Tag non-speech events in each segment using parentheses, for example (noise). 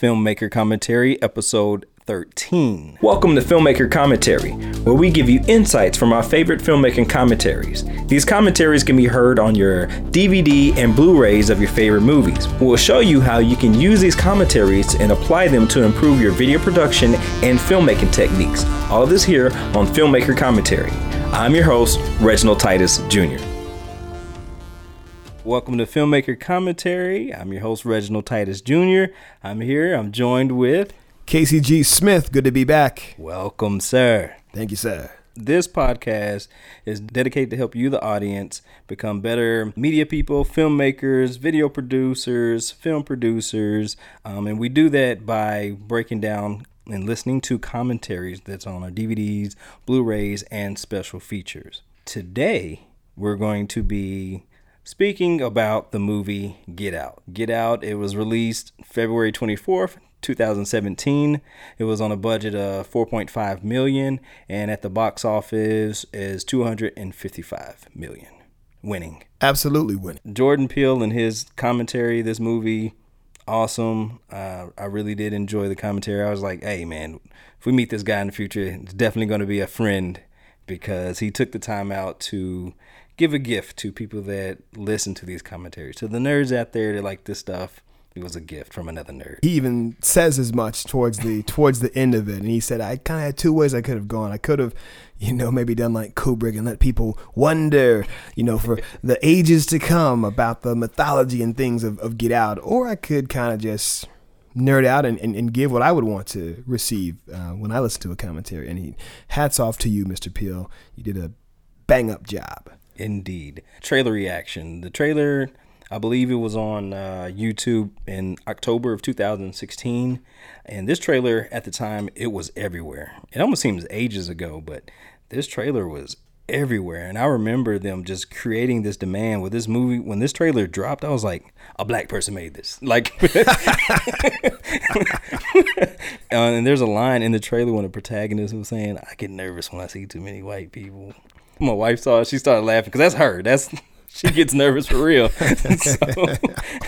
Filmmaker Commentary, episode 13. Welcome to Filmmaker Commentary, where we give you insights from our favorite filmmaking commentaries. These commentaries can be heard on your DVD and Blu rays of your favorite movies. We'll show you how you can use these commentaries and apply them to improve your video production and filmmaking techniques. All of this here on Filmmaker Commentary. I'm your host, Reginald Titus Jr. Welcome to Filmmaker Commentary. I'm your host, Reginald Titus Jr. I'm here. I'm joined with Casey G. Smith, good to be back. Welcome, sir. Thank you, sir. This podcast is dedicated to help you, the audience, become better media people, filmmakers, video producers, film producers. Um, and we do that by breaking down and listening to commentaries that's on our DVDs, Blu rays, and special features. Today, we're going to be speaking about the movie Get Out. Get Out, it was released February 24th, 2017. It was on a budget of 4.5 million and at the box office is 255 million, winning. Absolutely winning. Jordan Peele and his commentary this movie awesome. Uh, I really did enjoy the commentary. I was like, "Hey man, if we meet this guy in the future, it's definitely going to be a friend because he took the time out to give a gift to people that listen to these commentaries. To the nerds out there that like this stuff, it was a gift from another nerd. He even says as much towards the (laughs) towards the end of it, and he said, "I kind of had two ways I could have gone. I could have, you know, maybe done like Kubrick and let people wonder, you know, for (laughs) the ages to come about the mythology and things of, of Get Out, or I could kind of just." nerd out and, and, and, give what I would want to receive uh, when I listen to a commentary. And he, hats off to you, Mr. Peele. You did a bang up job. Indeed. Trailer reaction. The trailer, I believe it was on uh, YouTube in October of 2016. And this trailer at the time, it was everywhere. It almost seems ages ago, but this trailer was everywhere. And I remember them just creating this demand with this movie. When this trailer dropped, I was like, a black person made this. (laughs) Like, (laughs) uh, and there's a line in the trailer when the protagonist was saying, I get nervous when I see too many white people my wife saw it, she started laughing because that's her. That's (laughs) she gets nervous for real. (laughs) so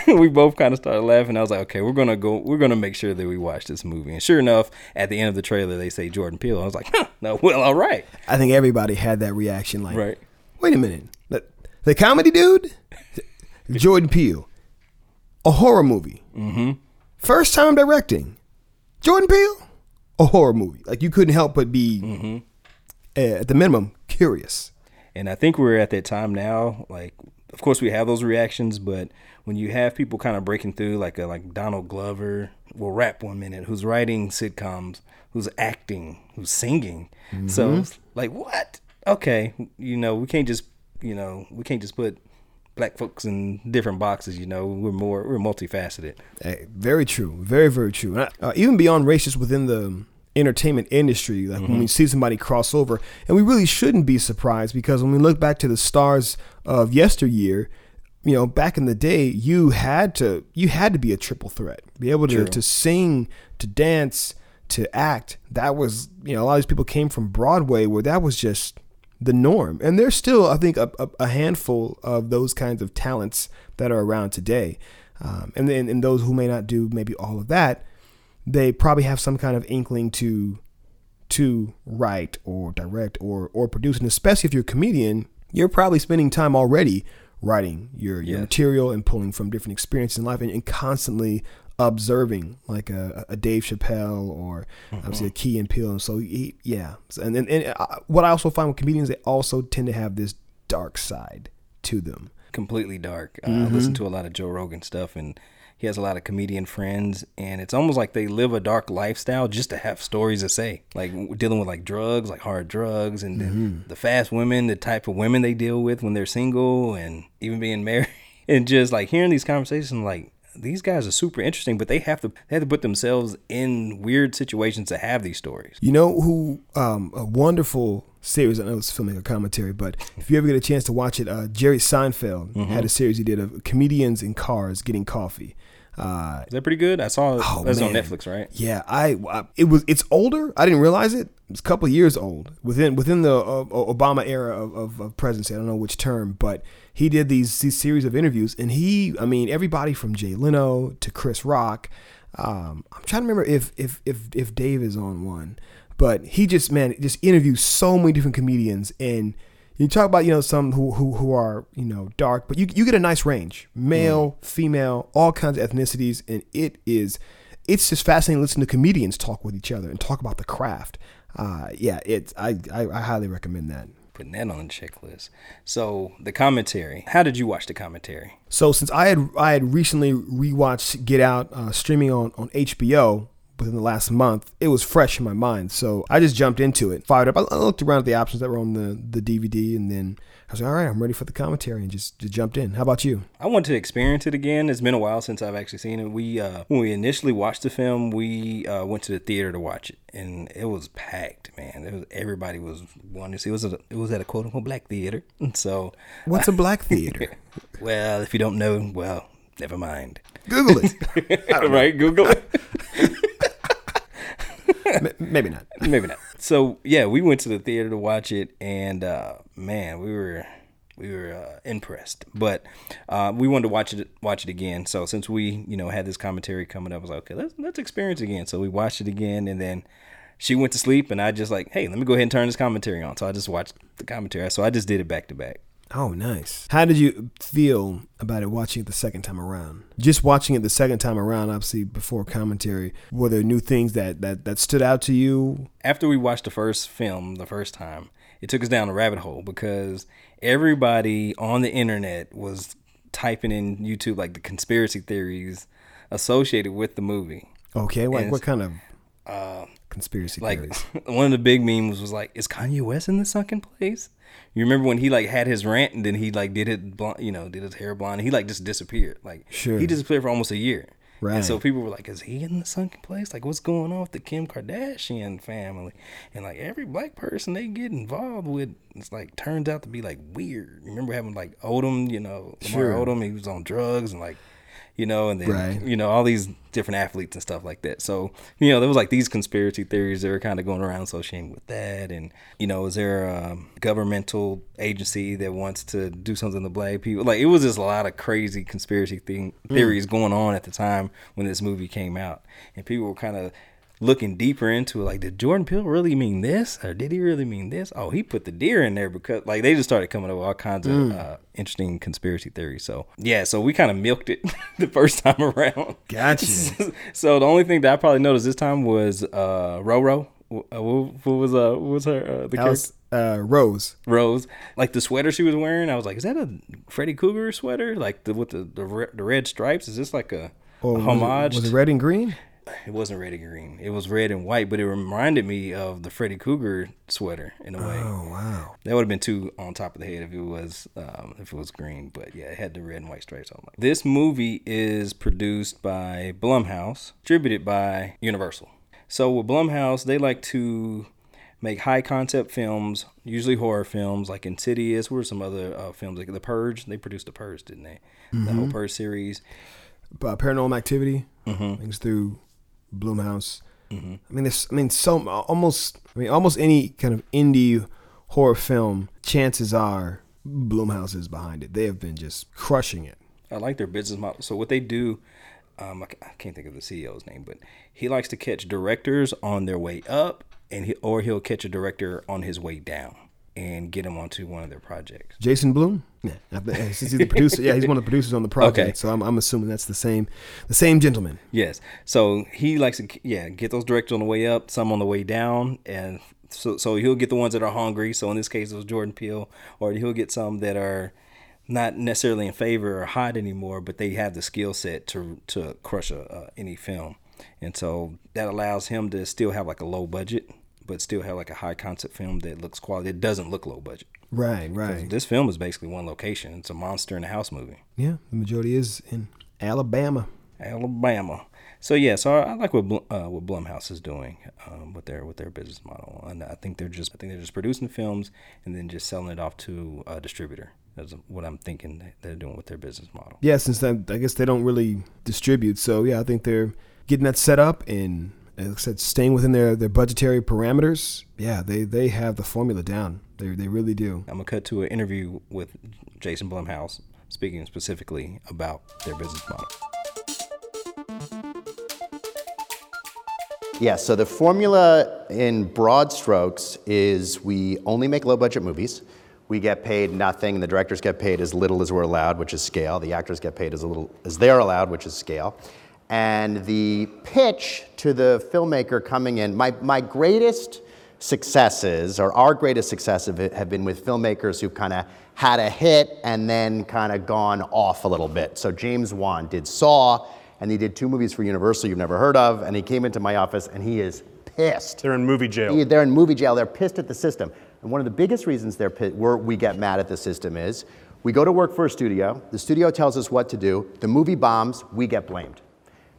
(laughs) we both kind of started laughing. I was like, okay, we're gonna go. We're gonna make sure that we watch this movie. And sure enough, at the end of the trailer, they say Jordan Peele. I was like, huh, no, well, all right. I think everybody had that reaction. Like, right. Wait a minute, the, the comedy dude, Jordan Peele, a horror movie, mm-hmm. first time directing, Jordan Peele, a horror movie. Like you couldn't help but be. Mm-hmm at the minimum, curious. And I think we're at that time now. Like, of course, we have those reactions, but when you have people kind of breaking through, like a, like Donald Glover will rap one minute, who's writing sitcoms, who's acting, who's singing. Mm-hmm. So, like, what? Okay, you know, we can't just, you know, we can't just put black folks in different boxes. You know, we're more we're multifaceted. Hey, very true. Very very true. Uh, even beyond races within the entertainment industry. Like mm-hmm. when we see somebody cross over, and we really shouldn't be surprised because when we look back to the stars of yesteryear, you know, back in the day, you had to you had to be a triple threat, be able to to sing, to dance, to act. That was you know a lot of these people came from Broadway where that was just the norm, and there's still I think a, a, a handful of those kinds of talents that are around today. Um, and then and those who may not do maybe all of that, they probably have some kind of inkling to to write or direct or or produce and especially if you're a comedian you're probably spending time already writing your, your yes. material and pulling from different experiences in life and, and constantly observing like a, a Dave Chappelle or mm-hmm. obviously a Key and Peele. And so, he, yeah. And, and, and uh, what I also find with comedians, they also tend to have this dark side to them. Completely dark. Uh, mm-hmm. I listen to a lot of Joe Rogan stuff and he has a lot of comedian friends, and it's almost like they live a dark lifestyle just to have stories to say, like dealing with like drugs, like hard drugs, and mm-hmm. the fast women, the type of women they deal with when they're single, and even being (laughs) married, and just like hearing these conversations, like these guys are super interesting, but they have to they have to put themselves in weird situations to have these stories. You know who um, a wonderful series. I know it's filming a commentary, but if you ever get a chance to watch it, uh, Jerry Seinfeld mm-hmm. had a series he did of comedians in cars getting coffee. Uh, Is that pretty good? I saw it. Oh, on Netflix, right? Yeah, I, I, it was. It's older. I didn't realize it. It's a couple years old within within the uh, Obama era of, of, of, presidency. I don't know which term, but he did these these series of interviews, and he, I mean, everybody from Jay Leno to Chris Rock. Um, I'm trying to remember if if if if Dave is on one, but he just man just interviews so many different comedians and. You talk about you know some who who, who are you know dark, but you you get a nice range, male, female, all kinds of ethnicities, and it is it's just fascinating to listening to comedians talk with each other and talk about the craft. Uh, yeah, it's I, I I highly recommend that. Putting that on the checklist. So the commentary. How did you watch the commentary? So since I had I had recently rewatched Get Out uh, streaming on on HBO within the last month, it was fresh in my mind. So I just jumped into it, fired up. I looked around at the options that were on the the DVD, and then I was like, all right, I'm ready for the commentary, and just, just jumped in. How about you? I want to experience it again. It's been a while since I've actually seen it. We uh, when we initially watched the film, we uh, went to the theater to watch it, and it was packed, man. It was everybody was wanting to see. It was a, it was at a quote unquote black theater, (laughs) so what's a black (laughs) theater? well, if you don't know, well, never mind. Google it. (laughs) right, Google it. Maybe not. (laughs) Maybe not. So yeah, we went to the theater to watch it, and uh, man, we were we were uh, impressed. But uh, we wanted to watch it watch it again. So since we you know had this commentary coming up, I was like, okay, let's let's experience it again. So we watched it again, and then she went to sleep, and I just like, hey, let me go ahead and turn this commentary on. So I just watched the commentary. So I just did it back to back. Oh, nice. How did you feel about it watching it the second time around? Just watching it the second time around, obviously before commentary, were there new things that that that stood out to you? After we watched the first film the first time, it took us down a rabbit hole because everybody on the internet was typing in YouTube like the conspiracy theories associated with the movie. Okay, like what kind of uh, conspiracy like, theories? (laughs) one of the big memes was like, "Is Kanye West in the sunken place?" You remember when he like had his rant and then he like did it, blonde, you know, did his hair blonde. And he like just disappeared. Like sure. he disappeared for almost a year. Right. And so people were like, "Is he in the sunken place? Like, what's going on with the Kim Kardashian family?" And like every black person they get involved with, it's like turns out to be like weird. Remember having like Odom, you know, Lamar Sure. Odom, he was on drugs and like, you know, and then Right. you know all these different athletes and stuff like that. So you know there was like these conspiracy theories that were kind of going around associating with that, and you know is there a um, governmental agency that wants to do something to black people? Like it was just a lot of crazy conspiracy thing, hmm. theories going on at the time when this movie came out, and people were kind of looking deeper into it like did jordan peele really mean this or did he really mean this oh he put the deer in there because like they just started coming up with all kinds of uh, interesting conspiracy theories so yeah so we kind of milked it (laughs) the first time (laughs) around Gotcha. (laughs) so the only thing that I probably noticed this time was uh Roro. Uh, what, was uh what was her uh, the was uh, Rose. Rose? Like the sweater she was wearing, I was like, is that a Freddy Krueger sweater? Like the with the the, re- the red stripes? Is this like a, a was it- homage? Was it, red and green? It wasn't red and green. It was red and white, but it reminded me of the Freddy Krueger sweater in a way. Oh wow. That would have been too on top of the head if it was um, if it was green, but yeah, it had the red and white stripes on. it. This movie is produced by Blumhouse, distributed by Universal. So with Blumhouse, they like to make high concept films, usually horror films, like Insidious. What were some other uh, films like The Purge? They produced The Purge, didn't they? The whole Purge series. Uh, Paranormal Activity. Mm-hmm. Things through Blumhouse. I mean, there's. I mean, so almost. I mean, almost any kind of indie horror film. Chances are Blumhouse is behind it. They have been just crushing it. I like their business model. So what they do, um, I, I can't think of the CEO's name, but he likes to catch directors on their way up, and he, or he'll catch a director on his way down and get him onto one of their projects. Jason Blum. Yeah, since he's the producer. Yeah, he's one of the producers on the (laughs) project. Okay. So I'm, I'm assuming that's the same, the same gentleman. Yes. So he likes to, yeah, get those directors on the way up, some on the way down, and so so he'll get the ones that are hungry. So in this case, it was Jordan Peele, or he'll get some that are not necessarily in favor or hot anymore, but they have the skill set to to crush a, uh, any film, and so that allows him to still have like a low budget, but still have like a high concept film that looks quality. It doesn't look low budget. Right, right. This film is basically one location. It's a monster in a house movie. Yeah, the majority is in Alabama. Alabama. So yeah, so I, I like what uh, what Blumhouse is doing um, with their with their business model, and I think they're just I think they're just producing films and then just selling it off to a distributor. That's what I'm thinking they're doing with their business model. Yeah, since I guess they don't really distribute. So yeah, I think they're getting that set up and, as I said, staying within their, their budgetary parameters. Yeah, they, they have the formula down. They they really do. I'm gonna cut to an interview with Jason Blumhouse speaking specifically about their business model. Yeah, so the formula in broad strokes is we only make low budget movies. We get paid nothing. And the directors get paid as little as we're allowed, which is scale. The actors get paid as little as they're allowed, which is scale. And the pitch to the filmmaker coming in, my, my greatest successes, or our greatest successes, have been with filmmakers who've kind of had a hit and then kind of gone off a little bit. So James Wan did Saw, and he did two movies for Universal you've never heard of, and he came into my office and he is pissed. They're in movie jail. He- They're in movie jail. They're pissed at the system. And one of the biggest reasons they're pi- we're, we get mad at the system is we go to work for a studio. The studio tells us what to do. The movie bombs. We get blamed.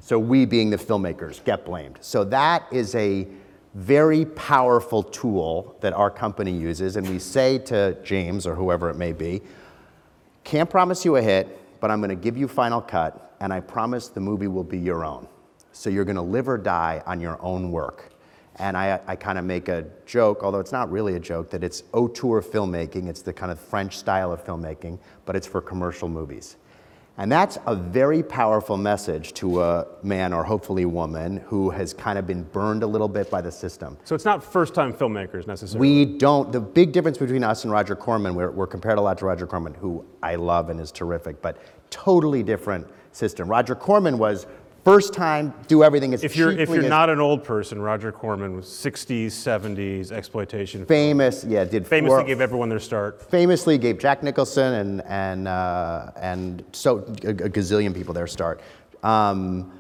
So we, being the filmmakers, get blamed. So that is a very powerful tool that our company uses. And we say to James or whoever it may be, can't promise you a hit, but I'm going to give you final cut, and I promise the movie will be your own. So you're going to live or die on your own work. And I, I kind of make a joke, although it's not really a joke, that it's auteur filmmaking. It's the kind of French style of filmmaking, but it's for commercial movies. And that's a very powerful message to a man or hopefully woman who has kind of been burned a little bit by the system. So it's not first time filmmakers necessarily. We don't, the big difference between us and Roger Corman, we're, we're compared a lot to Roger Corman, who I love and is terrific, but totally different system. Roger Corman was first time, do everything as if you're if you're as not an old person, Roger Corman was 60s, 70s exploitation. famous, yeah, did famously four, gave everyone their start. famously gave Jack Nicholson and and uh, and so a, a gazillion people their start. Um,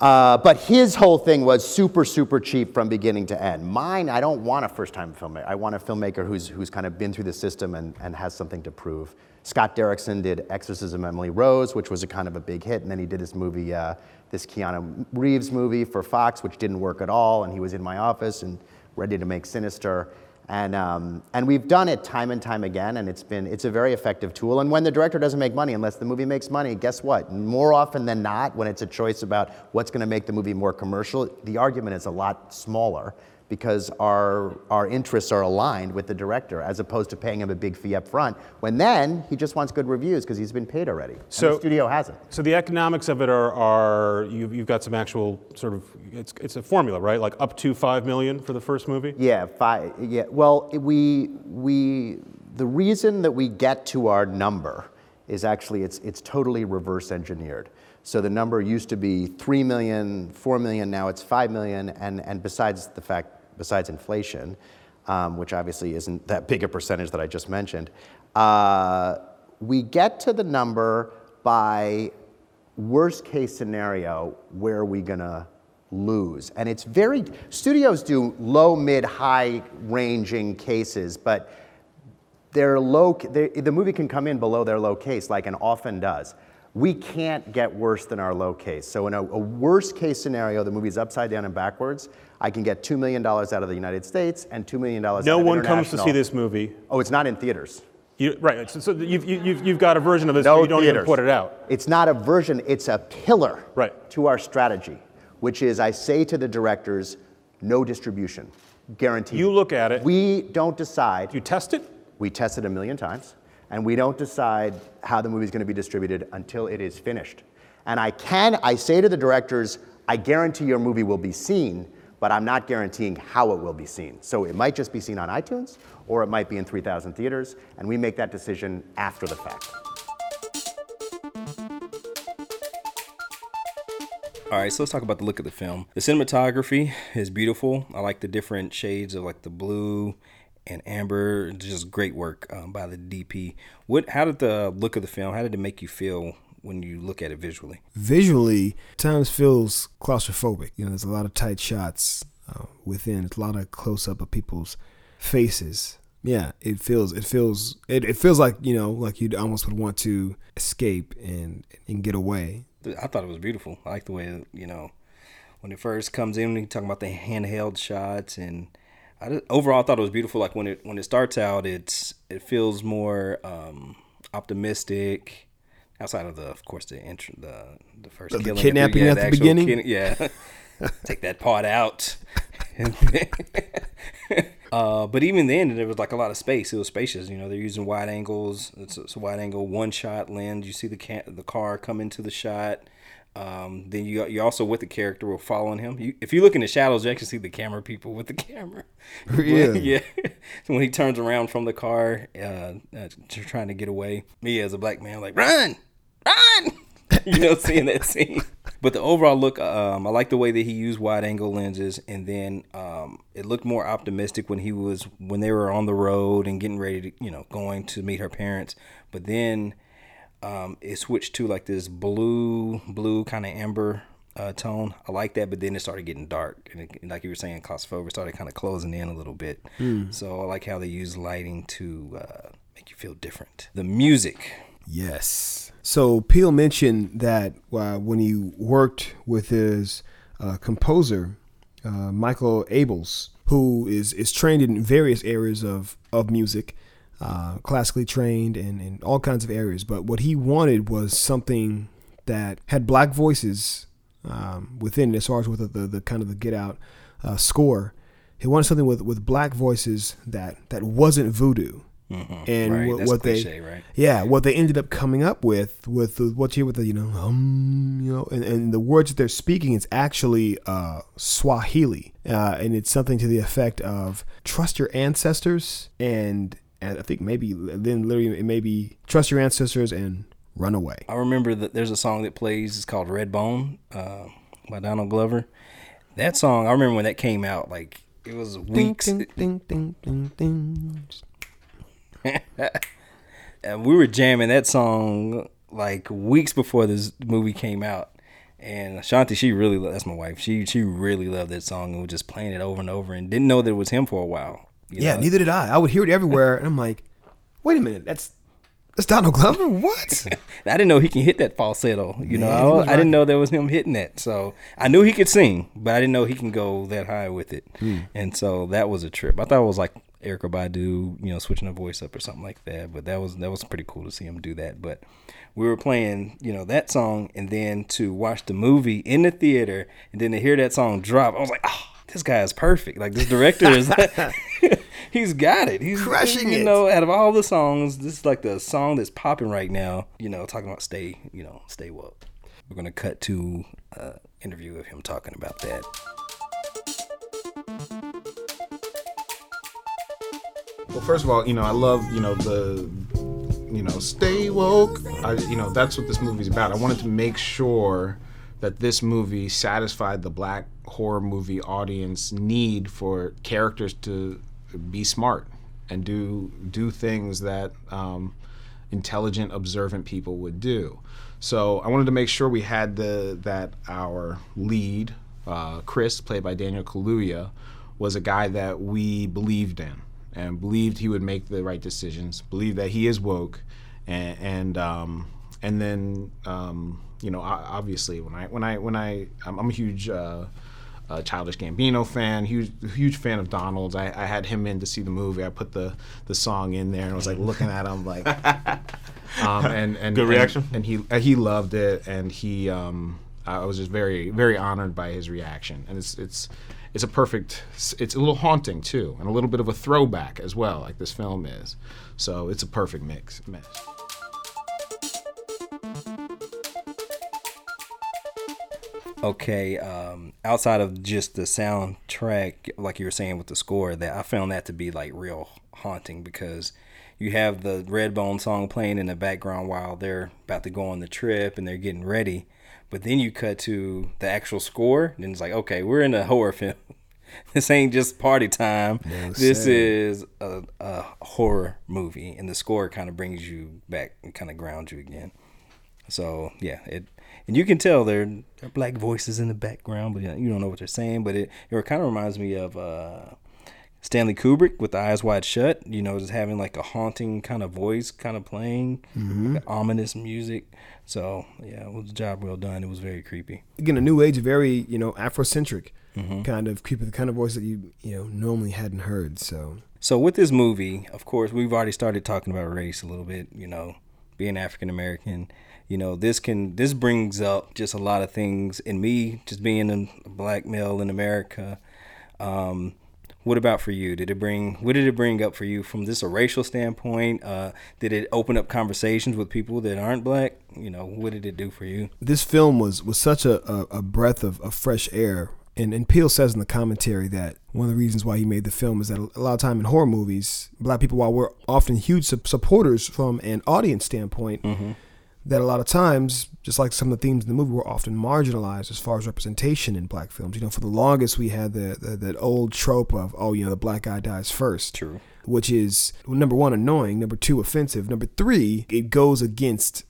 uh, but his whole thing was super, super cheap from beginning to end. Mine, I don't want a first-time filmmaker. I want a filmmaker who's who's kind of been through the system and, and has something to prove. Scott Derrickson did Exorcism Emily Rose, which was a kind of a big hit, and then he did this movie, uh, this Keanu Reeves movie for Fox, which didn't work at all, and he was in my office and ready to make Sinister. And, um, and we've done it time and time again, and it's been it's a very effective tool. And when the director doesn't make money, unless the movie makes money, guess what? More often than not, when it's a choice about what's going to make the movie more commercial, the argument is a lot smaller because our our interests are aligned with the director, as opposed to paying him a big fee up front. When then he just wants good reviews because he's been paid already. So- the studio hasn't. So the economics of it are, are you've, you've got some actual sort of it's, it's a formula, right? Like up to five million for the first movie. Yeah, five. Yeah. Well, we we the reason that we get to our number is actually it's it's totally reverse engineered. So the number used to be 3 million, 4 million, now it's 5 million, and, and besides the fact, besides inflation, um, which obviously isn't (laughs) that big a percentage that I just mentioned, uh, we get to the number by worst case scenario, where are we gonna lose? And it's very, studios do low, mid, high ranging cases, but their low, the movie can come in below their low case, like it often does. We can't get worse than our low case. So in a, a worst case scenario, the movie's upside down and backwards. I can get $2 million out of the United States and $2 million out of No one comes to see this movie. Oh, it's not in theaters. You, right. So, so you've, you've, you've got a version of this, No but you don't theaters. even put it out. It's not a version, it's a pillar Right. to our strategy, which is I say to the directors, no distribution, guaranteed. You look at it. We don't decide. You test it. We test it a million times, and we don't decide how the movie's going to be distributed until it is finished. And I can, I say to the directors, I guarantee your movie will be seen, but I'm not guaranteeing how it will be seen. So it might just be seen on iTunes, or it might be in 3,000 theaters, and we make that decision after the fact. All right, so let's talk about the look of the film. The cinematography is beautiful. I like the different shades of like the blue and amber. Just great work um, by the DP. What? How did the look of the film? How did it make you feel when you look at it visually? visually times feels claustrophobic. You know, there's a lot of tight shots uh, within. It's a lot of close up of people's faces. Yeah, it feels it feels it, it feels like you know like you almost would want to escape and and get away. I thought it was beautiful. I like the way you know when it first comes in. We talking about the handheld shots, and I just, overall I thought it was beautiful. Like when it when it starts out, it's it feels more um, optimistic. Outside of the, of course, the intro, the the first The- the kidnapping at the beginning? kid- yeah, (laughs) take that part out. (laughs) uh, but even then, there was like a lot of space. It was spacious. You know, they're using wide angles. It's, it's a wide angle, one shot lens. You see the ca- the car come into the shot. Um, then you you also with the character we're following him. You, if you look in the shadows, you actually see the camera people with the (laughs) camera. Really? yeah. so when he turns around from the car, uh, uh, trying to get away, me as a black man like run, run. (laughs) you know, seeing that scene. But the overall look, um, I like the way that he used wide angle lenses, and then um, it looked more optimistic when he was when they were on the road and getting ready to, you know, going to meet her parents. But then um, it switched to like this blue, blue kind of amber uh, tone. I like that, but then it started getting dark, and it, like you were saying, claustrophobic started kind of closing in a little bit. So I like how they use lighting to uh, make you feel different. The music. Yes. So Peele mentioned that uh, when he worked with his uh, composer, uh, Michael Abels, who is, is trained in various areas of, of music, uh, classically trained and in all kinds of areas. But what he wanted was something that had black voices um, within, it, as far as with the, the, the kind of the Get Out uh, score. He wanted something with, with black voices that, that wasn't voodoo. And Right, what, what cliche, they, right? yeah, what they ended up coming up with, with the, what you with the, you know, um, you know, and, and the words that they're speaking is actually uh, Swahili, uh, and it's something to the effect of trust your ancestors, and, and I think maybe then literally it may be trust your ancestors and run away. I remember that there's a song that plays. It's called Redbone uh, by Donald Glover. That song, I remember when that came out. Like it was weeks. Ding, ding, ding, ding, ding. (laughs) and we were jamming that song like weeks before this movie came out. And Shanti, she really lo- that's my wife. She she really loved that song and was just playing it over and over and didn't know that it was him for a while. Yeah, know? neither did I. I would hear it everywhere, and I'm like, wait a minute, that's that's Donald Glover. What? (laughs) I didn't know he can hit that falsetto. You know, I, I didn't know there was him hitting that. So I knew he could sing, but I didn't know he can go that high with it. Hmm. And so that was a trip. I thought it was like Erykah Badu, you know, switching her voice up or something like that. But that was that was pretty cool to see him do that. But we were playing, you know, that song, and then to watch the movie in the theater, and then to hear that song drop, I was like, oh, this guy is perfect. Like this director is. (laughs) (laughs) He's got it. He's Crushing it. you it. know, out of all the songs, this is like the song that's popping right now. You know, talking about stay, you know, stay woke. We're gonna cut to uh, interview of him talking about that. Well, first of all, you know, I love, you know, the, you know, stay woke. I, you know, that's what this movie's about. I wanted to make sure that this movie satisfied the black horror movie audience need for characters to be smart and do do things that um, intelligent, observant people would do. So I wanted to make sure we had the that our lead, uh, Chris, played by Daniel Kaluuya, was a guy that we believed in and believed he would make the right decisions. Believed that he is woke, and and um, and then um, you know obviously when I when I when I I'm, a huge. Uh, uh, Childish Gambino fan, huge huge fan of Donald's. I, I had him in to see the movie. I put the the song in there and was like looking at him like, (laughs) um, and and Good reaction? And, he uh, he loved it, and he um, I was just very very honored by his reaction, and it's it's it's a perfect. It's a little haunting too, and a little bit of a throwback as well, like this film is. So it's a perfect mix. Okay, um, outside of just the soundtrack, like you were saying with the score, that I found that to be like real haunting because you have the Redbone song playing in the background while they're about to go on the trip and they're getting ready, but then you cut to the actual score, and it's like, okay, we're in a horror (laughs) film. this ain't just party time. this sir. is a, a horror movie, and the score kind of brings you back and kind of grounds you again. So yeah, it and you can tell they're, they're black voices in the background, but you, you don't know what they're saying. But it it kind of reminds me of uh, Stanley Kubrick with the Eyes Wide Shut. You know, just having like a haunting kind of voice, kind of playing like ominous music. So yeah, it was a job well done. It was very creepy. Again, a new age, very you know Afrocentric kind of creepy, the kind of voice that you you know normally hadn't heard. So So with this movie, of course, we've already started talking about race a little bit. You know, being African American. You know, this can this brings up just a lot of things in me, just being a black male in America. Um, What about for you? Did it bring what did it bring up for you from this a racial standpoint? Uh, did it open up conversations with people that aren't black? You know, what did it do for you? This film was was such a, a, a breath of, of fresh air. And, and Peele says in the commentary that one of the reasons why he made the film is that a lot of time in horror movies, black people, while we're often huge sup- supporters from an audience standpoint, that a lot of times, just like some of the themes in the movie, were often marginalized as far as representation in black films. You know, for the longest, we had the, the that old trope of, oh, you know, the black guy dies first. True. Which is well, number one, annoying. Number two, offensive. Number three, it goes against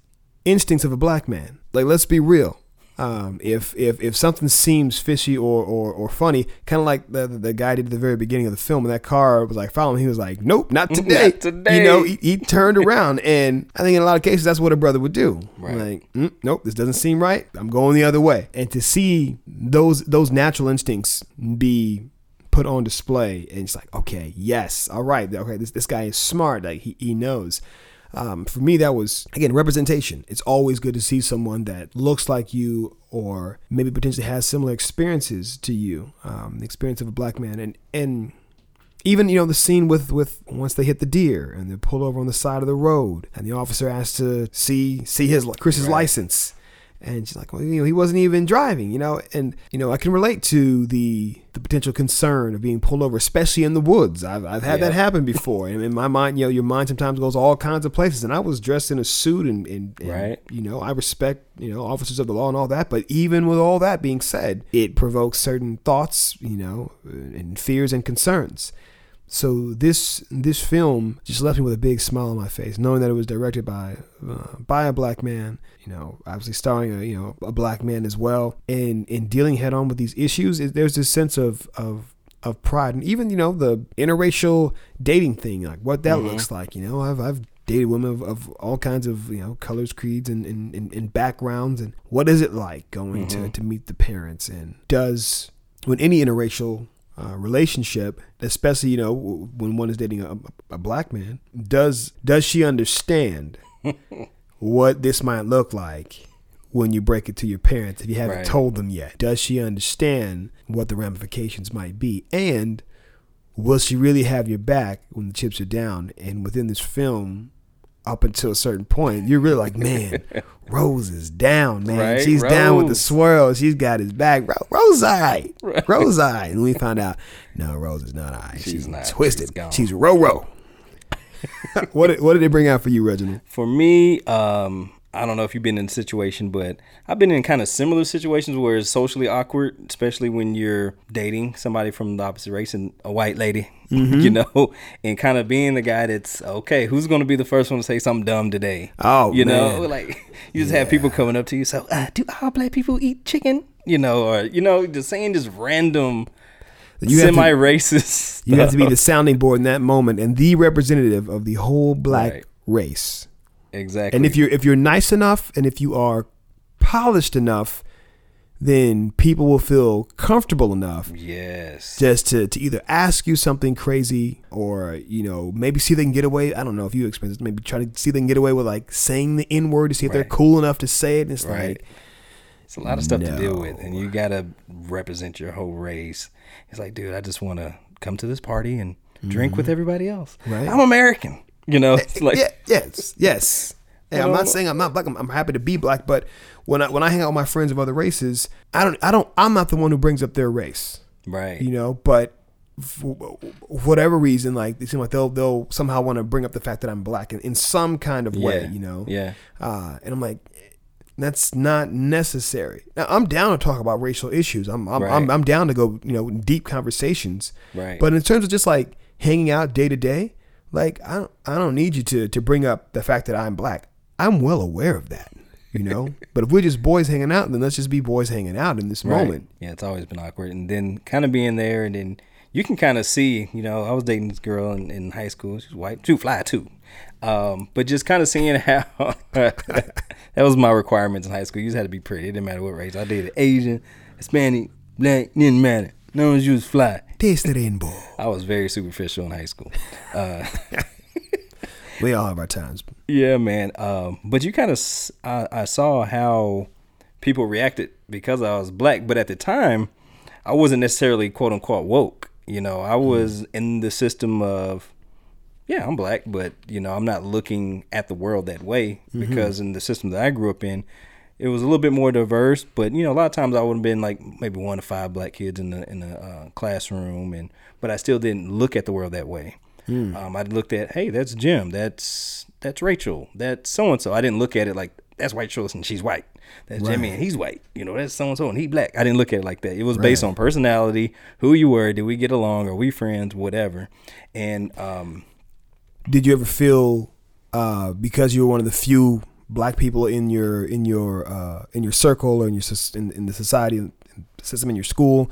instincts of a black man. Like, let's be real. Um, if if if something seems fishy or or, or funny, kind of like the, the guy did at the very beginning of the film, and that car was like following, him, he was like, "Nope, not today." (laughs) Not today. You know, he, he turned around, and I think in a lot of cases that's what a brother would do. Right. Like, mm, nope, this doesn't seem right. I'm going the other way. And to see those those natural instincts be put on display, and it's like, okay, yes, all right, okay, this this guy is smart. Like he he knows. Um, for me, that was again representation. It's always good to see someone that looks like you, or maybe potentially has similar experiences to you. Um, the experience of a black man, and and even you know the scene with with once they hit the deer and they pull over on the side of the road, and the officer asks to see see his Chris's license, and she's like, well, you know, he wasn't even driving, you know, and you know, I can relate to the the potential concern of being pulled over, especially in the woods. I've I've had that happen (laughs) before, and in my mind, you know, your mind sometimes goes all kinds of places, and I was dressed in a suit, and, and, and Right. you know, I respect you know officers of the law and all that, but even with all that being said, it provokes certain thoughts, you know, and fears and concerns. So this this film just left me with a big smile on my face, knowing that it was directed by uh, by a black man. You know, obviously starring a you know a black man as well, and in dealing head on with these issues, it, there's this sense of of of pride, and even you know the interracial dating thing, like what that looks like. You know, I've I've dated women of, of all kinds of you know colors, creeds, and and, and, and backgrounds, and what is it like going to to meet the parents, and does when any interracial uh, relationship, especially you know when one is dating a, a black man, does does she understand (laughs) what this might look like when you break it to your parents if you haven't Right. told them yet? Does she understand what the ramifications might be, and will she really have your back when the chips are down? And within this film. Up until a certain point, you're really like, man, (laughs) Rose is down, man. Right, She's down with the Rose. swirl. She's got his back. Ro- Rose, all right. Rose, all right. And we found out, no, Rose is not all right. She's, She's not. twisted. She's. She's row. (laughs) what did, what did they bring out for you, Reginald? For me, um, I don't know if you've been in a situation, but I've been in kind of similar situations where it's socially awkward, especially when you're dating somebody from the opposite race and a white lady, (laughs) Mm-hmm. you know, and kind of being the guy that's okay. Who's going to be the first one to say something dumb today? Oh, you know, like you just have people coming up to you. So, uh, do all black people eat chicken? You know, or you know, just saying just random. You have to- Semi-racist. You have to be the sounding board in that moment and the representative of the whole black Right. race. Exactly. And if you're if you're nice enough and if you are polished enough, then people will feel comfortable enough yes, just to, to either ask you something crazy or you know maybe see if they can get away i don't know if you experience this maybe try to see if they can get away with like saying the n word to see if they're cool enough to say it and it's Right. like It's a lot of stuff to deal with, and you gotta represent your whole race. It's like, dude, I just want to come to this party and drink with everybody else. Mm-hmm. Right. I'm American, you know. It's like, yeah, yes yes Hey, I'm not saying I'm not black. I'm, I'm happy to be black, but when I when I hang out with my friends of other races, I don't I don't I'm not the one who brings up their race. right, you know but for whatever reason like they seem like they'll they'll somehow want to bring up the fact that i'm black in, in some kind of way Yeah, you know yeah. uh, and i'm like that's not necessary now i'm down to talk about racial issues i'm I'm, I'm, I'm down to go you know deep conversations Right. but in terms of just like hanging out day to day like i don't i don't need you to to bring up the fact that i'm black i'm well aware of that you know (laughs) but if we're just boys hanging out then let's just be boys hanging out in this Right. moment Yeah, it's always been awkward, and then kind of being there, and then you can kind of see. You know, I was dating this girl in, in high school. She was white, too fly too. Um, but just kind of seeing (laughs) how (laughs) that was my requirements in high school. You just had to be pretty. It didn't matter what race. I dated Asian, Hispanic, black. Didn't matter. No one you was fly. Taste the rainbow I was very superficial in high school. (laughs) Uh, we all have our times yeah, man. Um, but you kind of, I, I saw how people reacted because I was black. But at the time, I wasn't necessarily quote unquote woke. You know, I was in the system of, yeah, I'm black, but you know, I'm not looking at the world that way because in the system that I grew up in, it was a little bit more diverse. But you know, a lot of times I would have been like maybe one to five black kids in the in the uh, classroom, and but I still didn't look at the world that way. Um, I looked at, hey, that's Jim, that's that's Rachel, that's so and so. I didn't look at it like that's Rachel and she's white. That's Jimmy and he's white. You know, that's so and so and he black. I didn't look at it like that. It was based on personality, who you were, did we get along, are we friends, whatever. And um, Did you ever feel uh, because you were one of the few black people in your in your uh, in your circle or in your in, in the society system in your school?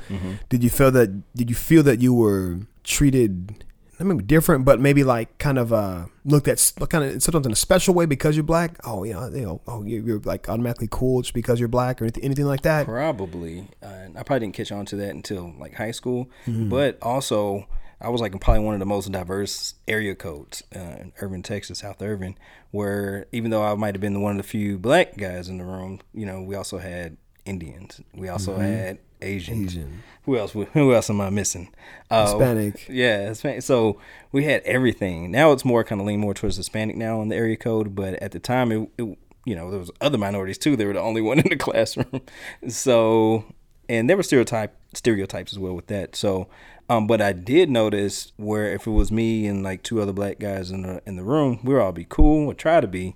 Did you feel that did you feel that you were treated not maybe different, but maybe like kind of uh, looked at kind of sometimes in a special way because you're black? Oh, you know, you know, oh, you're, you're like automatically cool just because you're black or anything, anything like that. Probably. Uh, I probably didn't catch on to that until like high school. But also, I was like probably one of the most diverse area codes uh, in Irving, Texas, South Irving, where even though I might have been one of the few black guys in the room, you know, we also had Indians. We also had Asians. Asian. Who else? Who else am I missing? Uh, Hispanic. Yeah, Hispanic. So we had everything. Now it's more kind of lean more towards Hispanic now in the area code, but at the time it, it you know, there was other minorities too. They were the only (laughs) one in the classroom. So and there were stereotype stereotypes as well with that. So um, but I did notice where if it was me and like two other black guys in the in the room, we would all be cool or try to be.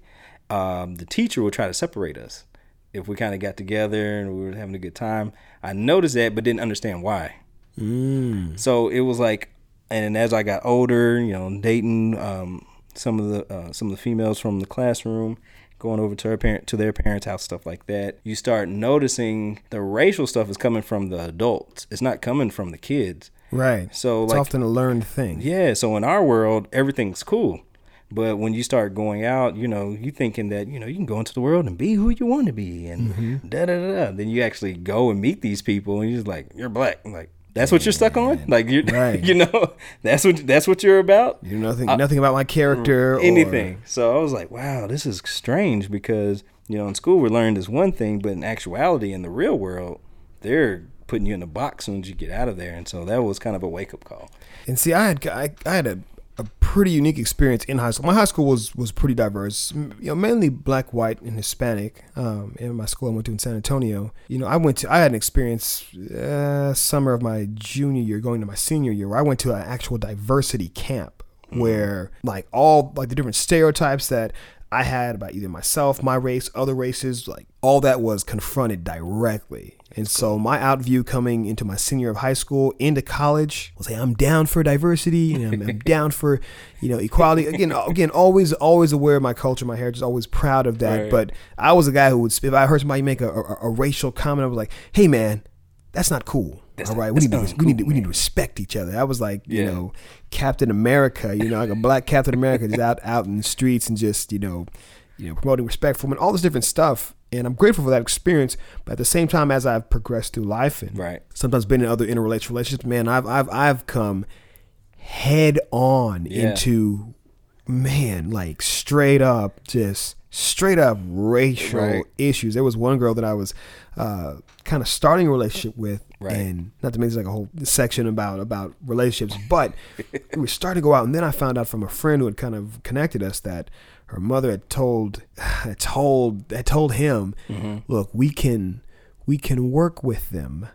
Um, the teacher would try to separate us if we kind of got together and we were having a good time. I noticed that, but didn't understand why. So it was like, and as I got older, you know, dating um, some of the uh, some of the females from the classroom, going over to her parent to their parents' house, stuff like that. You start noticing the racial stuff is coming from the adults. It's not coming from the kids. Right. So it's like, often a learned thing. yeah. So in our world, everything's cool. But when you start going out, you know, you thinking that, you know, you can go into the world and be who you want to be and mm-hmm. da da da da. Then you actually go and meet these people and you're just like, you're black. Like, that's what you're stuck on? Like you Right. (laughs) you know, that's what that's what you're about? You know nothing, nothing about my character or Anything. So I was like, wow, this is strange because, you know, in school we learned this one thing, but in actuality in the real world, they're putting you in a box as soon as you get out of there. And so that was kind of a wake up call. And see, I had I, I had a, a pretty unique experience in high school. My high school was was pretty diverse, you know, mainly black, white, and Hispanic. Um, in my school I went to in San Antonio, you know, I went to I had an experience uh, summer of my junior year, going to my senior year, where I went to an actual diversity camp where like all like the different stereotypes that I had about either myself, my race, other races, like all that was confronted directly. And so my outview coming into my senior of high school into college was like I'm down for diversity and I'm, I'm (laughs) down for you know equality. Again, again, always always aware of my culture, my heritage, always proud of that. Right. But I was a guy who would if I heard somebody make a, a, a racial comment, I was like, hey man, that's not cool. That's All right, we need to we need to we need to respect each other. I was like, you know, Captain America, you know, like a black Captain America just out out in the streets and just, you know, you know, promoting respect for him and all this different stuff. And I'm grateful for that experience. But at the same time, as I've progressed through life and Right. sometimes been in other interrelated relationships, man, I've I've I've come head on Yeah. into man, like straight up, just straight up racial Right. issues. There was one girl that I was uh, kind of starting a relationship with, Right. and not to mention like a whole section about about relationships, but (laughs) we were starting to go out, and then I found out from a friend who had kind of connected us that her mother had told (sighs) had told had told him, look, we can we can work with them,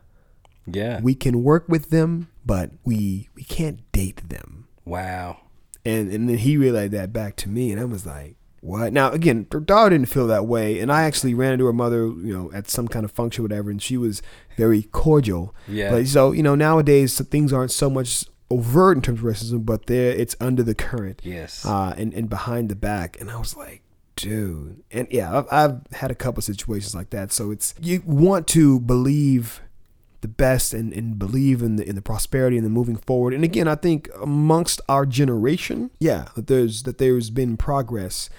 Yeah. we can work with them, but we we can't date them. wow. And and then he relayed that back to me, and I was like, "What?" Now again, her daughter didn't feel that way, and I actually ran into her mother, you know, at some kind of function, whatever, and she was very cordial. Yeah. But so you know, nowadays things aren't so much overt in terms of racism, but there it's under the current, Yes. uh, and and behind the back, and I was like. Dude, and yeah, I've, I've had a couple situations like that. So it's you want to believe the best and, and believe in the in the prosperity and the moving forward. And again, I think amongst our generation, yeah, that there's that there's been progress.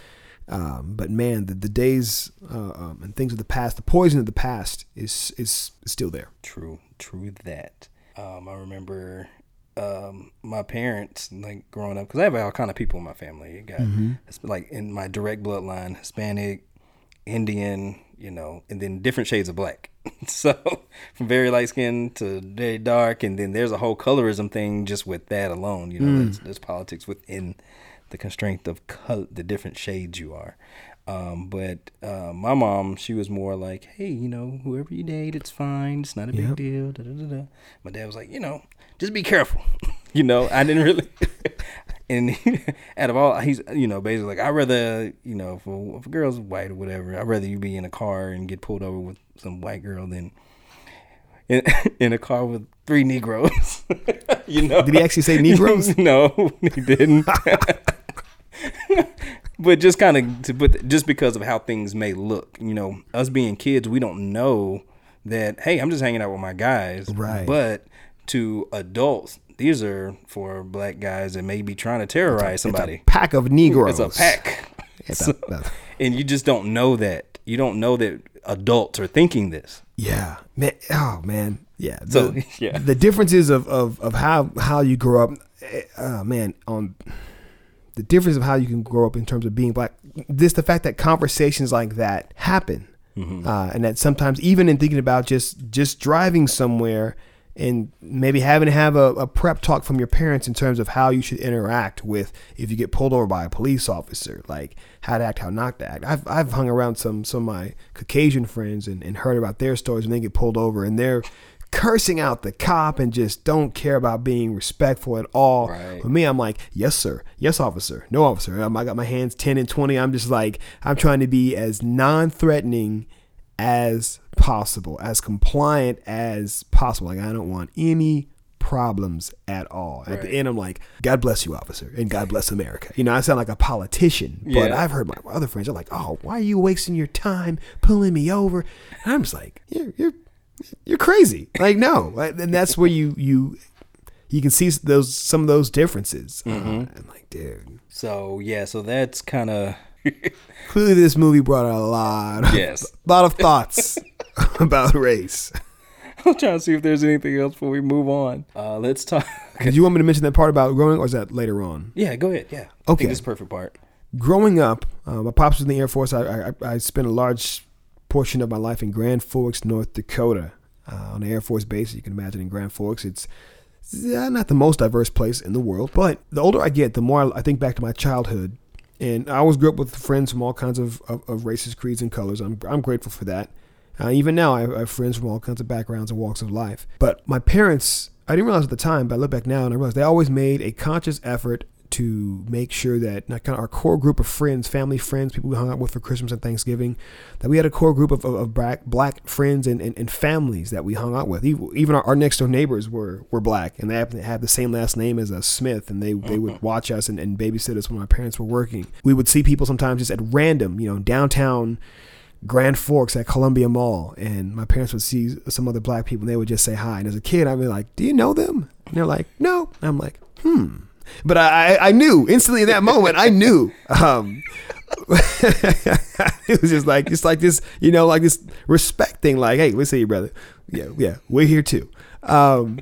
Um, but man, the, the days uh, um, and things of the past, the poison of the past is is still there. True, true that. Um, I remember um, my parents like growing up because I have all kind of people in my family. You got it's like in my direct bloodline, Hispanic, Indian, you know, and then different shades of black. (laughs) so from very light skin to very dark, and then there's a whole colorism thing just with that alone. You know, there's, there's politics within the constraint of color, the different shades you are. Um, but uh, my mom, she was more like, hey, you know, whoever you date, it's fine. It's not a big Yep. deal. Da, da, da, da. My dad was like, you know, just be careful. (laughs) you know, I didn't really. (laughs) and (laughs) out of all, he's, you know, basically like, I'd rather, you know, if a, if a girl's white or whatever, I'd rather you be in a car and get pulled over with some white girl than in, (laughs) in a car with three Negroes. (laughs) you know? Did he actually say Negroes? no, he didn't. but just kind of to put just because of how things may look, you know, us being kids, we don't know that. Hey, I'm just hanging out with my guys, Right. But to adults, these are for black guys that may be trying to terrorize somebody. Pack of Negroes. It's a pack. (laughs) It's So- that- (laughs) and you just don't know that. You don't know that adults are thinking this. Yeah, man. Oh man, yeah. So, The, (laughs) yeah. the differences of, of, of how how you grow up, eh, uh, man. On the difference of how you can grow up in terms of being black. This the fact that conversations like that happen, Mm-hmm. uh, and that sometimes even in thinking about just just driving somewhere and maybe having to have a, a prep talk from your parents in terms of how you should interact with if you get pulled over by a police officer, like how to act, how not to act. I've, I've hung around some some of my Caucasian friends and, and heard about their stories when they get pulled over and they're cursing out the cop and just don't care about being respectful at all. Right. For me, I'm like, yes, sir. Yes, officer. No, officer. Um, I got my hands 10 and 20. I'm just like, I'm trying to be as non threatening as possible, as compliant as possible. Like, I don't want any problems at all. At the end, I'm like, God bless you, officer, and God bless America. You know, I sound like a politician, but Yeah. I've heard my other friends are like, oh, why are you wasting your time pulling me over? And I'm just like, you're, you're, you're crazy. Like, no. And that's where you, you, you can see those, some of those differences. Uh, I'm like, dude, So yeah, so that's kind of (laughs) clearly this movie brought a lot, of, Yes. (laughs) lot of thoughts (laughs) about race. I'm trying to see if there's anything else before we move on. Uh, let's talk. Did you want me to mention that part about growing, or is that later on? Yeah, go ahead. Yeah. Okay. this is the perfect part. growing up, uh, my pops was in the Air Force. I, I, I spent a large portion of my life in Grand Forks, North Dakota, uh, on the Air Force base. You can imagine in Grand Forks, it's not the most diverse place in the world. But the older I get, the more I, I think back to my childhood. And I always grew up with friends from all kinds of, of, of races, creeds, and colors. I'm, I'm grateful for that. Uh, even now, I have, I have friends from all kinds of backgrounds and walks of life. But my parents, I didn't realize at the time, but I look back now and I realize they always made a conscious effort to make sure that kind of our core group of friends, family friends, people we hung out with for Christmas and Thanksgiving, that we had a core group of, of, of black, black friends and, and, and families that we hung out with. Even, our, our next door neighbors were, were black and they happened to have the same last name as us, Smith, and they, they would watch us and, and babysit us when my parents were working. We would see people sometimes just at random, you know, downtown Grand Forks at Columbia Mall, and my parents would see some other black people, and they would just say hi. And as a kid, I'd be like, "Do you know them?" And they're like, "No." And I'm like, "Hmm." But I, I, knew instantly in that moment. I knew. Um, (laughs) it was just like it's like this, you know, like this respect thing. Like, hey, we see you, brother. Yeah, yeah, we're here too. Um,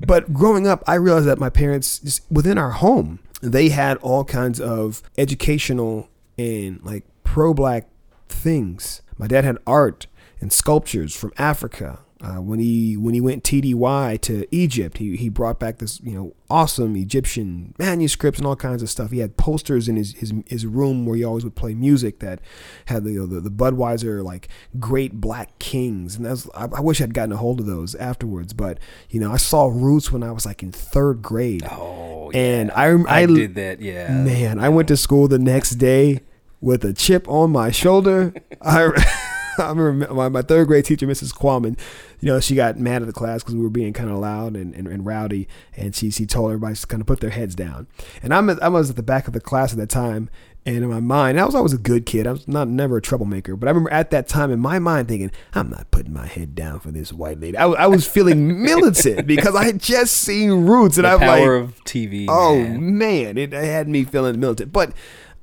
but growing up, I realized that my parents, just within our home, they had all kinds of educational and like pro-black things. My dad had art and sculptures from Africa. Uh, when he when he went TDY to Egypt, he, he brought back this you know awesome Egyptian manuscripts and all kinds of stuff. He had posters in his his, his room where he always would play music that had the you know, the, the Budweiser like great black kings, and that's I, I wish I'd gotten a hold of those afterwards. But you know I saw Roots when I was like in third grade. Oh, and I I, I, did that. Yeah. Man, I went to school the next day with a chip on my shoulder. I, (laughs) (laughs) I remember my, my third grade teacher, Mrs. Qualman, you know, she got mad at the class because we were being kind of loud and, and, and rowdy. And she, she told everybody to kind of put their heads down. And I'm at, I was at the back of the class at that time. And in my mind, I was always a good kid. I was not never a troublemaker. But I remember at that time in my mind thinking, I'm not putting my head down for this white lady. I, I was feeling (laughs) militant because I had just seen Roots. And the I'm power like, of TV. Oh man. man, it, it had me feeling militant. But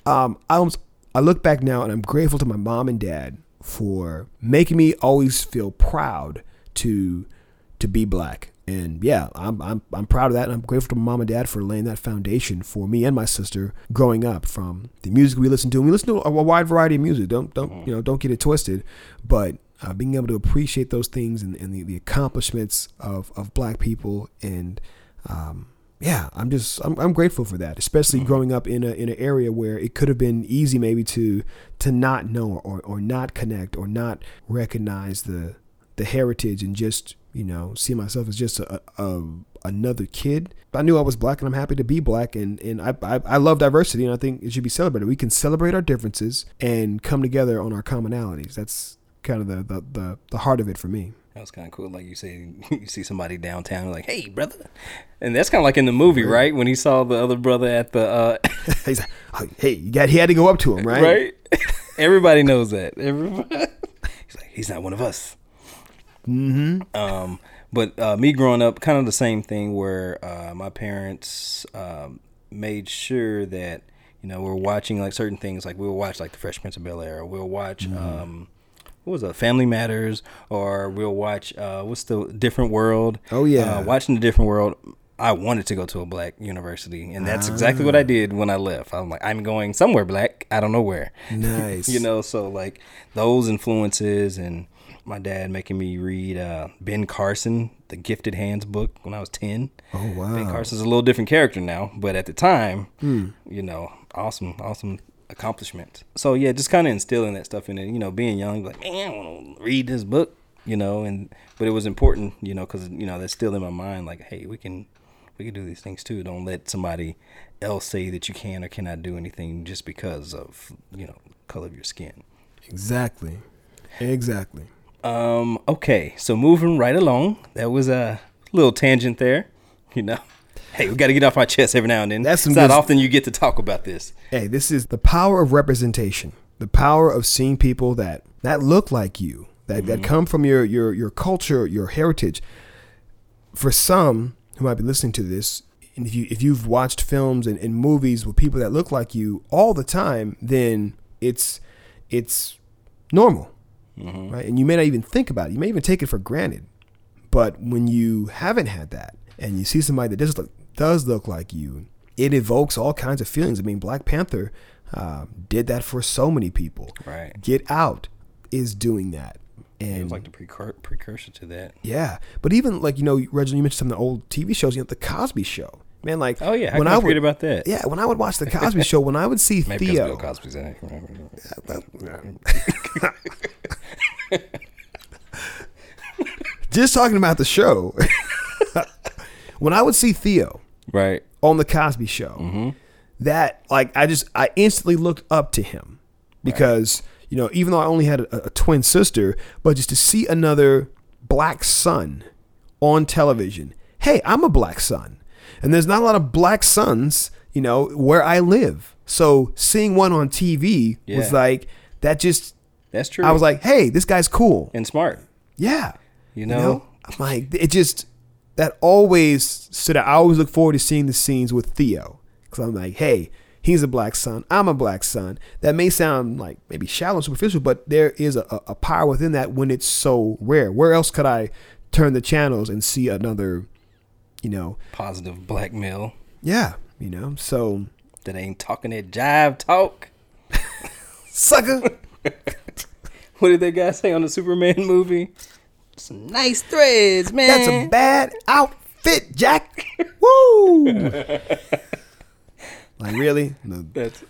um, I was I look back now and I'm grateful to my mom and dad for making me always feel proud to to be black. And yeah, I'm I'm I'm proud of that. And I'm grateful to my mom and dad for laying that foundation for me and my sister growing up. From the music we listen to, and we listen to a wide variety of music. Don't don't you know? Don't get it twisted. But uh, being able to appreciate those things and, and the, the accomplishments of, of black people and um, yeah i'm just I'm, I'm grateful for that especially mm. growing up in a in an area where it could have been easy maybe to to not know or, or not connect or not recognize the the heritage and just you know see myself as just a, a another kid. But i knew i was black and i'm happy to be black and and I, I i love diversity and i think it should be celebrated. We can celebrate our differences and come together on our commonalities. That's kind of the the the, the heart of it for me That was kind of cool. Like you say, (laughs) you see somebody downtown, like, "Hey, brother," and that's kind of like in the movie, right? When he saw the other brother at the, uh, (laughs) He's like, oh, hey you got he had to go up to him right right? (laughs) Everybody knows that. Everybody. He's like, he's not one of us. Mm-hmm. Um, but uh, me growing up, kind of the same thing where uh, my parents um, made sure that you know we're watching like certain things, like we'll watch like the Fresh Prince of Bel Air, we'll watch. Um, what was it? Family Matters, or we'll watch. Uh, what's the Different World? Oh, yeah. uh, watching the Different World. I wanted to go to a black university, and that's exactly what I did when I left. I'm like, I'm going somewhere black. I don't know where. (laughs) Nice. you know, so like those influences, and my dad making me read uh, Ben Carson, the Gifted Hands book when I was ten. Oh, wow. Hmm. Ben Carson's a little different character now, but at the time, you know, awesome, awesome accomplishment. So yeah, just kind of instilling that stuff in it. You know, being young, like man, I want to read this book. You know, and but it was important, you know, because you know that's still in my mind. Like, hey, we can we can do these things too. Don't let somebody else say that you can or cannot do anything just because of you know color of your skin. exactly exactly Um. Okay. So moving right along, that was a little tangent there. You know, hey, we got to get off our chest every now and then. That's it's not often you get to talk about this. hey this is the power of representation. The power of seeing people that that look like you that, that mm-hmm. come from your your your culture your heritage. For some who might be listening to this and if you if you've watched films and, and movies with people that look like you all the time then it's it's normal mm-hmm. right? And you may not even think about it. You may even take it for granted. But when you haven't had that and you see somebody that does look does look like you, it evokes all kinds of feelings. I mean, Black Panther uh, did that for so many people. Right. Get Out is doing that, It and was like the precur- precursor to that. yeah. But even like you know, Reginald, you mentioned some of the old TV shows. You know, the Cosby Show. Man, like Oh yeah, how can I, forget about that? yeah, when I would watch the (laughs) Cosby Show, when I would see Maybe Theo, Bill Cosby's in it. (laughs) just talking about the show, (laughs) when I would see Theo, Right. on the Cosby Show. Mm-hmm. That like I just I instantly looked up to him because you know even though I only had a, a twin sister, but just to see another black son on television. Hey, I'm a black son, and there's not a lot of black sons, you know, where I live. So seeing one on TV was like that. Just That's true. I was like, hey, this guy's cool. and smart. Yeah. You know? I'm like, it just, that always stood out. I always look forward to seeing the scenes with Theo. Because I'm like, hey, he's a black son. I'm a black son. That may sound like maybe shallow and superficial, but there is a, a- power within that when it's so rare. Where else could I turn the channels and see another, you know, Positive black male yeah, you know, so that ain't talking that jive talk. (laughs) sucker. (laughs) What did that guy say on the Superman movie? Some nice threads, man. That's a bad outfit, Jack. (laughs) Woo! (laughs) like, really? No. That's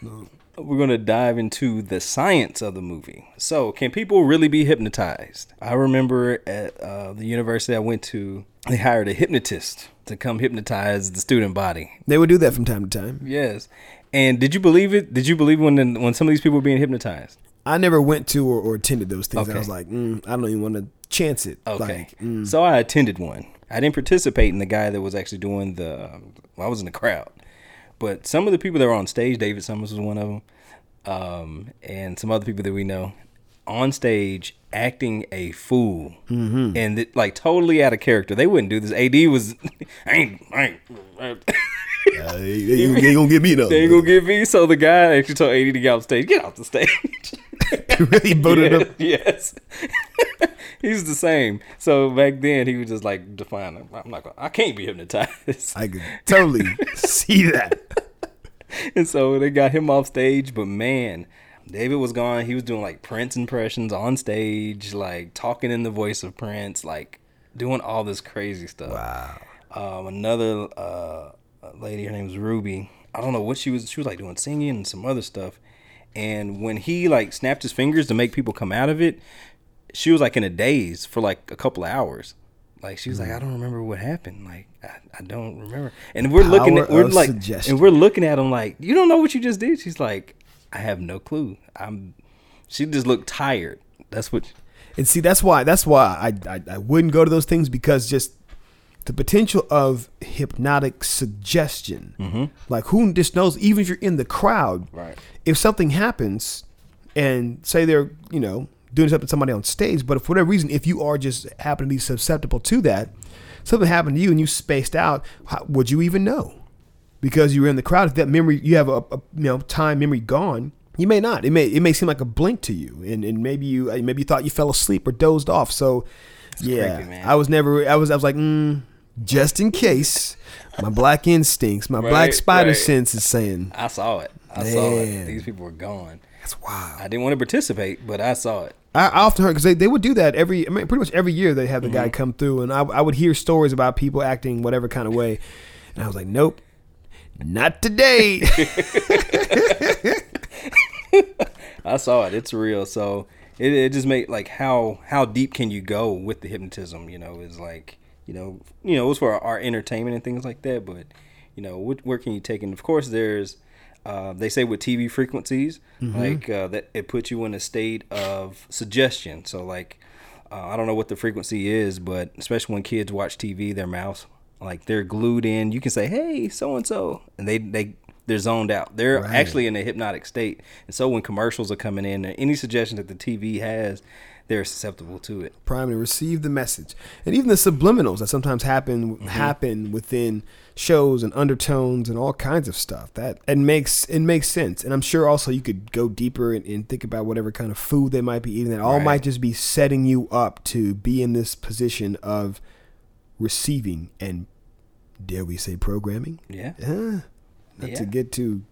No. (laughs) We're going to dive into the science of the movie. So, can people really be hypnotized? I remember at uh, the university I went to, they hired a hypnotist to come hypnotize the student body. They would do that from time to time. Yes. And did you believe it? Did you believe when when some of these people were being hypnotized? I never went to or, or attended those things. Okay. I was like, mm, I don't even want to chance it. Okay. Like, mm. So I attended one. I didn't participate in the guy that was actually doing the. Well, I was in the crowd, but some of the people that were on stage, David Summers was one of them, um, and some other people that we know, on stage acting a fool Mm-hmm. and it, like totally out of character. They wouldn't do this. AD was, (laughs) I ain't, I ain't. (laughs) Uh, they, they, they ain't gonna get me though. They ain't gonna get me. So the guy actually told AD to get off the stage. Get off the stage. (laughs) he really voted up. yes. (laughs) He's the same. So back then he was just like defining. I'm not. Gonna, I can't be hypnotized. I could totally (laughs) see that. and so they got him off stage. But man, David was gone. He was doing like Prince impressions on stage, like talking in the voice of Prince, like doing all this crazy stuff. Wow. Um, another uh, lady, her name was Ruby. I don't know what she was. She was like doing singing and some other stuff. And when he like snapped his fingers to make people come out of it, she was like in a daze for like a couple of hours. Like she was like, hmm. I don't remember what happened. Like I, I don't remember. And we're looking at we're like suggestion. and we're looking at him like, you don't know what you just did. She's like, I have no clue. I'm. She just looked tired. That's what. And see, that's why that's why I, I I wouldn't go to those things because just the potential of hypnotic suggestion. Like who just knows? Even if you're in the crowd, Right. If something happens, and say they're you know doing something to somebody on stage, but for whatever reason, if you are just happen to be susceptible to that, something happened to you and you spaced out, how, would you even know? Because you were in the crowd. If that memory, you have a, a you know time memory gone. You may not. It may it may seem like a blink to you, and, and maybe you maybe you thought you fell asleep or dozed off. So, yeah, creepy. I was never. I was I was like, mm, just in case, my black instincts, my black spider right. sense is saying I saw it. I saw it. These people were gone. that's wild. I didn't want to participate, but I saw it. I, I often heard because they, they would do that every, I mean, pretty much every year they have the guy Mm-hmm. come through, and I, I would hear stories about people acting whatever kind of way, and I was like, nope, not today. (laughs) I saw it. It's real. So it, it just made like how how deep can you go with the hypnotism? You know, is like you know you know it's for our entertainment and things like that. But you know, what, where can you take? And of course, there's uh, they say with TV frequencies, like uh, that it puts you in a state of suggestion. So like uh, I don't know what the frequency is, but especially when kids watch TV, their mouths like they're glued in. You can say, "Hey, so and so," and they they they're zoned out. They're Right. actually in a hypnotic state. And so when commercials are coming in, any suggestion that the TV has, they're susceptible to it. prime to receive the message, and even the subliminals that sometimes happen happen within shows and undertones and all kinds of stuff. That it makes it makes sense, and I'm sure also you could go deeper and, and think about whatever kind of food they might be eating. That all Right. might just be setting you up to be in this position of receiving and dare we say programming. Yeah. Uh, not to Yeah. get too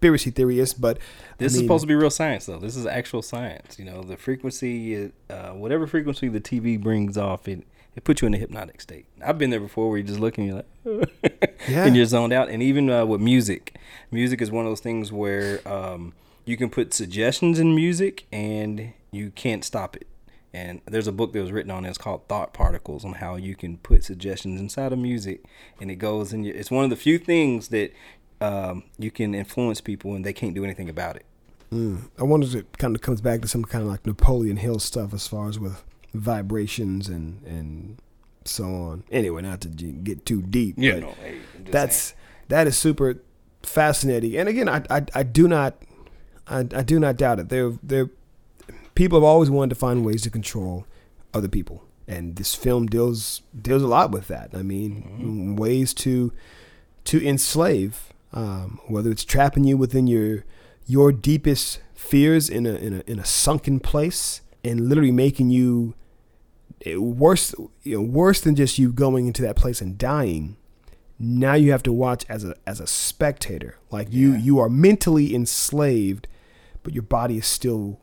conspiracy theorists, but This is supposed to be real science, though. This is actual science. You know, the frequency, uh, whatever frequency the TV brings off, it it puts you in a hypnotic state. I've been there before, where you're just looking, you're like, (laughs) Yeah. and you're zoned out. And even uh, with music, music is one of those things where um, you can put suggestions in music, and you can't stop it. And there's a book that was written on it. It's called Thought Particles on how you can put suggestions inside of music, and it goes in your. It's one of the few things that um, you can influence people, and they can't do anything about it. I wonder if it kind of comes back to some kind of like Napoleon Hill stuff as far as with vibrations and and so on. Anyway, not to get too deep. Yeah, but no, hey, that's saying. that is super fascinating. And again, I I, I do not I, I do not doubt it. There there people have always wanted to find ways to control other people, and this film deals deals a lot with that. I mean, ways to to enslave, um, whether it's trapping you within your your deepest fears in a in a in a sunken place, and literally making you eh, worse you know, worse than just you going into that place and dying. Now you have to watch as a as a spectator, like you you are mentally enslaved, but your body is still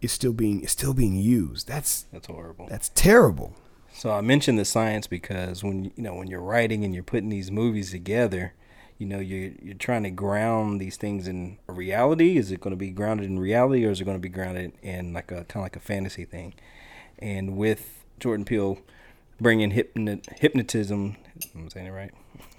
is still being is still being used. That's That's horrible. that's terrible. So I mentioned the science because when you know when you're writing and you're putting these movies together, you know you're you're trying to ground these things in reality. Is it going to be grounded in reality or is it going to be grounded in like a kind of like a fantasy thing? And with Jordan Peele bringing hypno- hypnotism, am saying it right?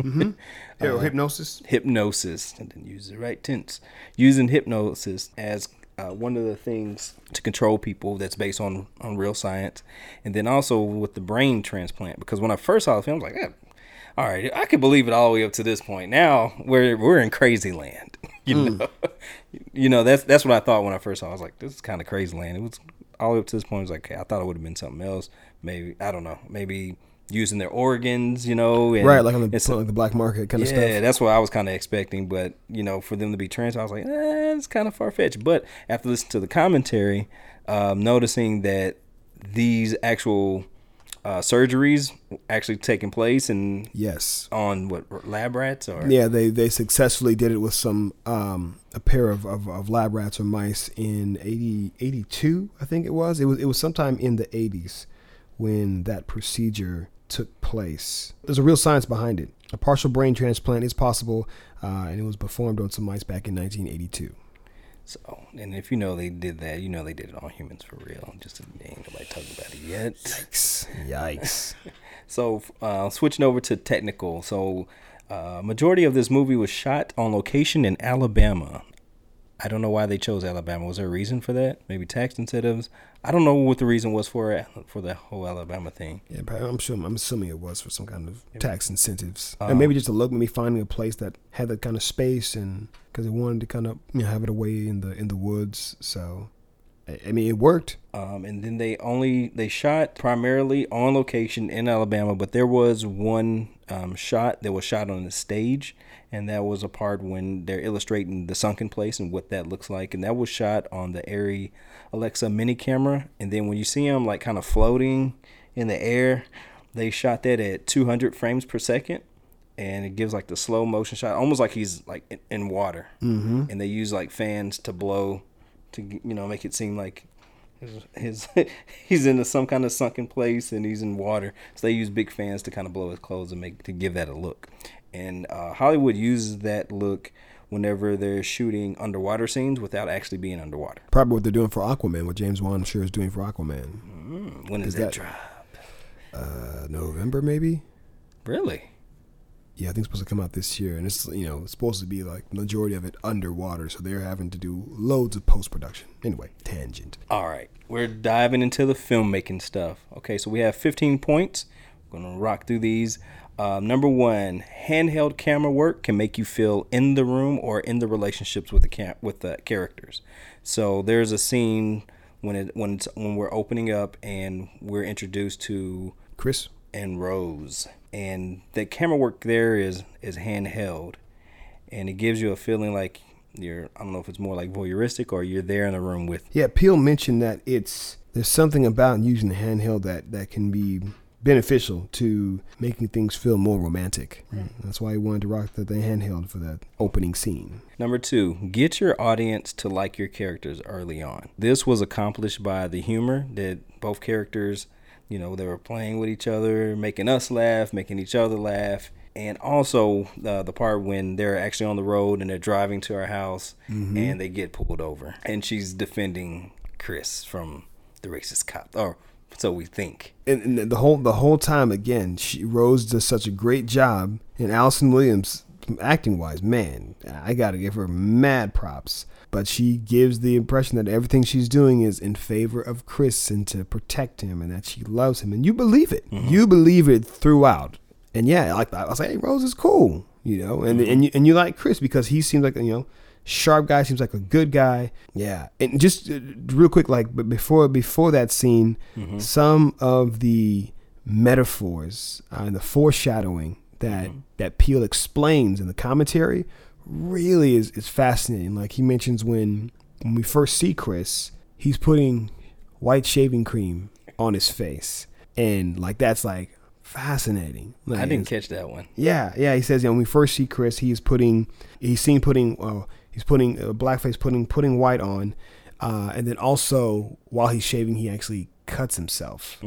(laughs) Yeah, hypnosis. hypnosis. I didn't use the right tense. Using hypnosis as uh, one of the things to control people that's based on on real science, and then also with the brain transplant. Because when I first saw the film, I was like, yeah, all right, I can believe it all the way up to this point. Now we're we're in crazy land. (laughs) you know, you know that's that's what I thought when I first saw. it. I was like, this is kind of crazy land. It was all the way up to this point. I was like, okay, I thought it would have been something else. Maybe I don't know. Maybe using their organs, you know, and Right, like on the it's like the black market kind of stuff. yeah, that's what I was kind of expecting. But you know, for them to be trans, I was like, eh, it's kind of far fetched. But after listening to the commentary, um, noticing that these actual uh, surgeries actually taking place and Yes. on what lab rats or Yeah, they, they successfully did it with some um, a pair of, of, of lab rats or mice in 80, 82, I think it was. It was it was sometime in the 80s when that procedure took place. There's a real science behind it. A partial brain transplant is possible, uh, and it was performed on some mice back in 1982. So, and if you know they did that, you know they did it on humans for real. Just ain't nobody talking about it yet. Yikes! Yikes! (laughs) So, uh, switching over to technical. So, uh, majority of this movie was shot on location in Alabama. I don't know why they chose Alabama. Was there a reason for that? Maybe tax incentives. I don't know what the reason was for for the whole Alabama thing. Yeah, I'm sure. I'm assuming it was for some kind of tax incentives, and maybe just to look, maybe finding a place that had that kind of space, and because they wanted to kind of you know have it away in the in the woods. So, I, I mean, it worked. Um, and then they only they shot primarily on location in Alabama, but there was one um, shot that was shot on the stage, and that was a part when they're illustrating the sunken place and what that looks like, and that was shot on the Arri Alexa mini camera. And then when you see them like kind of floating in the air, they shot that at 200 frames per second. And it gives like the slow motion shot, almost like he's like in, in water. Mm-hmm. And they use like fans to blow, to you know make it seem like his, his (laughs) he's in some kind of sunken place and he's in water. So they use big fans to kind of blow his clothes and make to give that a look. And uh, Hollywood uses that look whenever they're shooting underwater scenes without actually being underwater. Probably what they're doing for Aquaman, what James Wan I'm sure is doing for Aquaman. When is Is that, that- drop? Uh, November maybe. Really? Yeah, I think it's supposed to come out this year, and it's you know it's supposed to be like majority of it underwater, so they're having to do loads of post production. Anyway, tangent. All right, we're diving into the filmmaking stuff. Okay, so we have 15 points. We're gonna rock through these. Um, number one, handheld camera work can make you feel in the room or in the relationships with the cam- with the characters. So there's a scene when it when it's when we're opening up and we're introduced to Chris, and Rose, and the camera work there is is handheld, and it gives you a feeling like you're I don't know if it's more like voyeuristic or you're there in the room with yeah, Peele mentioned that it's there's something about using the handheld that that can be beneficial to making things feel more romantic. That's why he wanted to rock the, the handheld for that opening scene. Number two, get your audience to like your characters early on. This was accomplished by the humor that both characters, you know, they were playing with each other, making us laugh, making each other laugh. And also uh, the part when they're actually on the road and they're driving to our house and they get pulled over. And she's defending Chris from the racist cop. Or so we think. and, and the whole the whole time again, she Rose does such a great job, and Allison Williams, acting wise, man, I gotta give her mad props. But she gives the impression that everything she's doing is in favor of Chris and to protect him, and that she loves him, and you believe it. Mm-hmm. You believe it throughout. And yeah, like I was like, hey, Rose is cool, you know, and mm-hmm. and you, and you like Chris because he seems like you know sharp guy seems like a good guy. Yeah. And just uh, real quick like but before before that scene some of the metaphors uh, and the foreshadowing that that Peele explains in the commentary really is is fascinating. Like he mentions when when we first see Chris he's putting white shaving cream on his face. And like that's like fascinating. I didn't catch that one. yeah, yeah. He says, you know, when we first see Chris, he's putting, he's seen putting, uh, he's putting uh, blackface, putting putting white on, uh, and then also while he's shaving, he actually cuts himself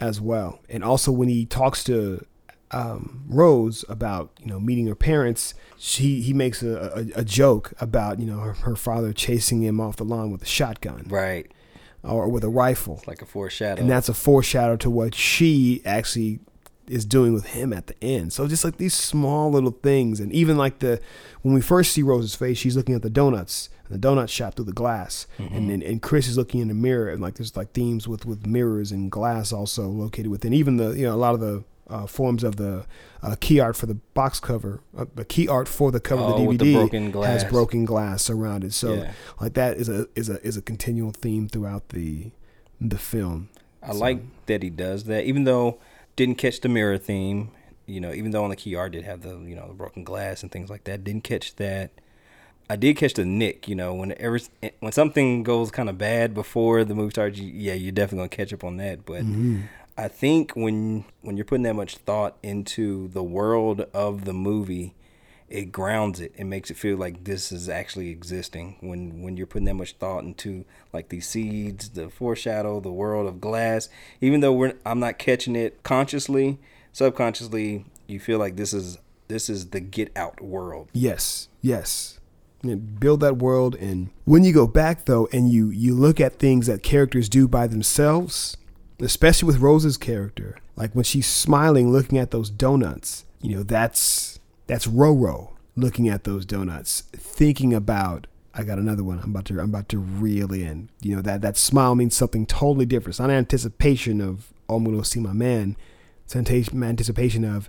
as well. And also when he talks to um, Rose about you know meeting her parents, she he makes a, a, a joke about you know her, her father chasing him off the lawn with a shotgun Right. or with a rifle, Like a foreshadow. and that's a foreshadow to what she actually is doing with him at the end. So just like these small little things, and even like the when we first see Rose's face, she's looking at the donuts, and the donut shop through the glass, and then and Chris is looking in the mirror, and like there's like themes with with mirrors and glass also located within. Even the you know a lot of the uh, forms of the uh, key art for the box cover, uh, the key art for the cover Oh, of the DVD the broken has broken glass around it. So Yeah. like that is a is a is a continual theme throughout the the film. I like that he does that, even though didn't catch the mirror theme. You know, even though on the key art did have the you know the broken glass and things like that, didn't catch that. I did catch the nick. You know, when every when something goes kind of bad before the movie starts, yeah, you're definitely gonna catch up on that. But mm-hmm. I think when when you're putting that much thought into the world of the movie, it grounds it. It makes it feel like this is actually existing. When when you're putting that much thought into like these seeds, the foreshadow, the world of glass. Even though we're I'm not catching it consciously, subconsciously, you feel like this is this is the get out world. Yes, yes. Know, build that world, and when you go back though, and you you look at things that characters do by themselves, especially with Rose's character, like when she's smiling, looking at those donuts. You know, that's that's Roro looking at those donuts, thinking about. I got another one. I'm about to. I'm about to reel in. You know that that smile means something totally different. It's not anticipation of oh, I'm going to see my man. It's anticipation of,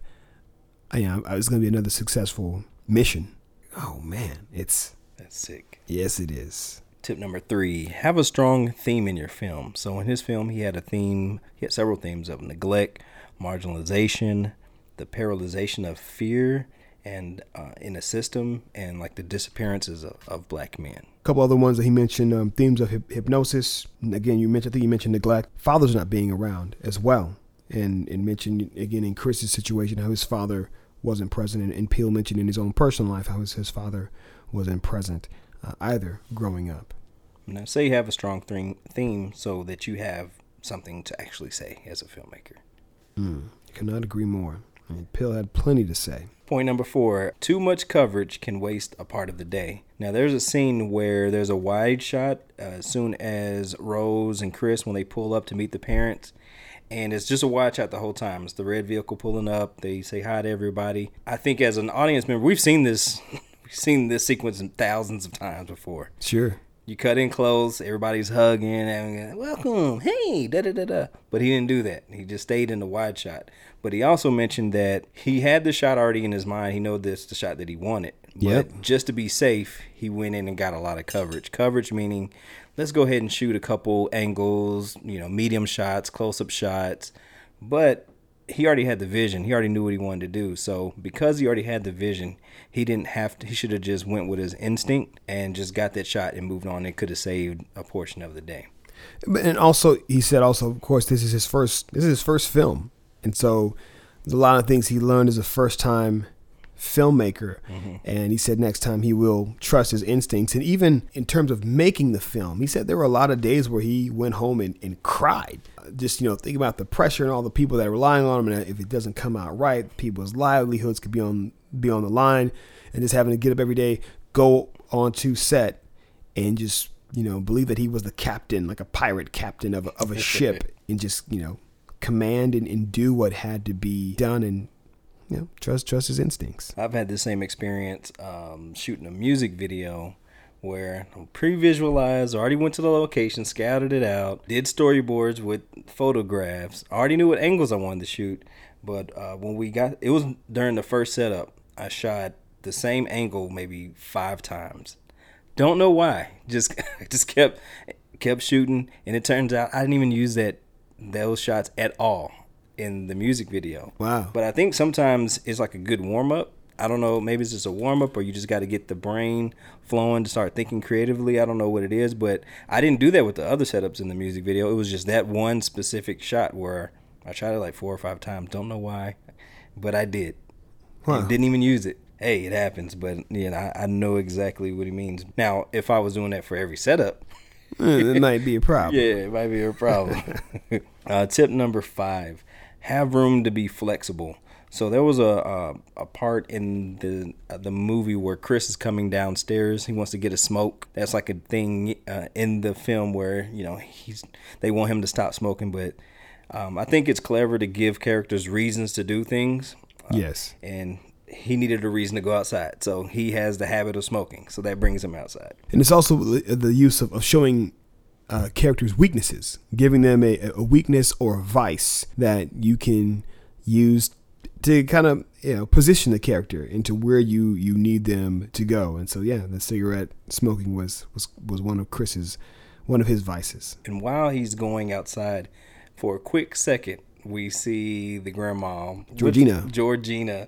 oh, I know, uh, it's going to be another successful mission. Oh man, it's That's sick. yes, it is. Tip number three: have a strong theme in your film. So in his film, he had a theme. He had several themes of neglect, marginalization, the paralyzation of fear, and uh, in a system, and like the disappearances of, of black men. A couple other ones that he mentioned: um, themes of hyp- hypnosis. Again, you mentioned. I think you mentioned neglect. Fathers not being around as well, and and mentioned again in Chris's situation how his father wasn't present, and, and Peele mentioned in his own personal life how his, his father wasn't present uh, either growing up. Now, say you have a strong theme, theme so that you have something to actually say as a filmmaker. Mm, cannot agree more. Mean, Peele had plenty to say. Point number four too much coverage can waste a part of the day. Now, there's a scene where there's a wide shot uh, as soon as Rose and Chris, when they pull up to meet the parents, and it's just a watch out the whole time. It's the red vehicle pulling up. They say hi to everybody. I think as an audience member, we've seen this, (laughs) we've seen this sequence thousands of times before. Sure. You cut in close, everybody's hugging and welcome, hey, da da da da. But he didn't do that. He just stayed in the wide shot. But he also mentioned that he had the shot already in his mind. He know this the shot that he wanted. Yep. But just to be safe, he went in and got a lot of coverage. Coverage meaning, let's go ahead and shoot a couple angles, you know, medium shots, close up shots. But he already had the vision. He already knew what he wanted to do. So because he already had the vision, he didn't have to. He should have just went with his instinct and just got that shot and moved on. It could have saved a portion of the day. But- And also, he said, also, of course, this is his first. This is his first film, and so there's a lot of things he learned as a first time filmmaker. Mm-hmm. And he said next time he will trust his instincts. And even in terms of making the film, he said there were a lot of days where he went home and, and cried. Just you know, think about the pressure and all the people that are relying on him, and if it doesn't come out right, people's livelihoods could be on be on the line, and just having to get up every day, go onto set, and just you know believe that he was the captain like a pirate captain of a, of a (laughs) ship and just you know command and, and do what had to be done and you know trust trust his instincts I've had the same experience um, shooting a music video where I'm pre-visualized, already went to the location, scouted it out, did storyboards with photographs. Already knew what angles I wanted to shoot, but uh, when we got, it was during the first setup. I shot the same angle maybe five times. Don't know why. Just (laughs) just kept kept shooting, and it turns out I didn't even use that those shots at all in the music video. Wow. But I think sometimes it's like a good warm up. I don't know. Maybe it's just a warm up, or you just got to get the brain flowing to start thinking creatively. I don't know what it is, but I didn't do that with the other setups in the music video. It was just that one specific shot where I tried it like four or five times. Don't know why, but I did. And didn't even use it. Hey, it happens, but yeah, I, I know exactly what he means. Now, if I was doing that for every setup, eh, it might be a (laughs) problem yeah, it might be a problem. (laughs) uh, tip number five: have room to be flexible. So there was a a, a part in the uh, the movie where Chris is coming downstairs. He wants to get a smoke. That's like a thing uh, in the film where you know he's they want him to stop smoking, but um, I think it's clever to give characters reasons to do things. Uh, yes and he needed a reason to go outside, so he has the habit of smoking. So that brings him outside. and it's also the the use of, of showing uh, characters weaknesses giving them a, a weakness or a vice that you can use to kind of you know position the character into where you you need them to go. And so yeah the cigarette smoking was was was one of chris's one of his vices. And while he's going outside, for a quick second, we see the grandma Georgina. Georgina,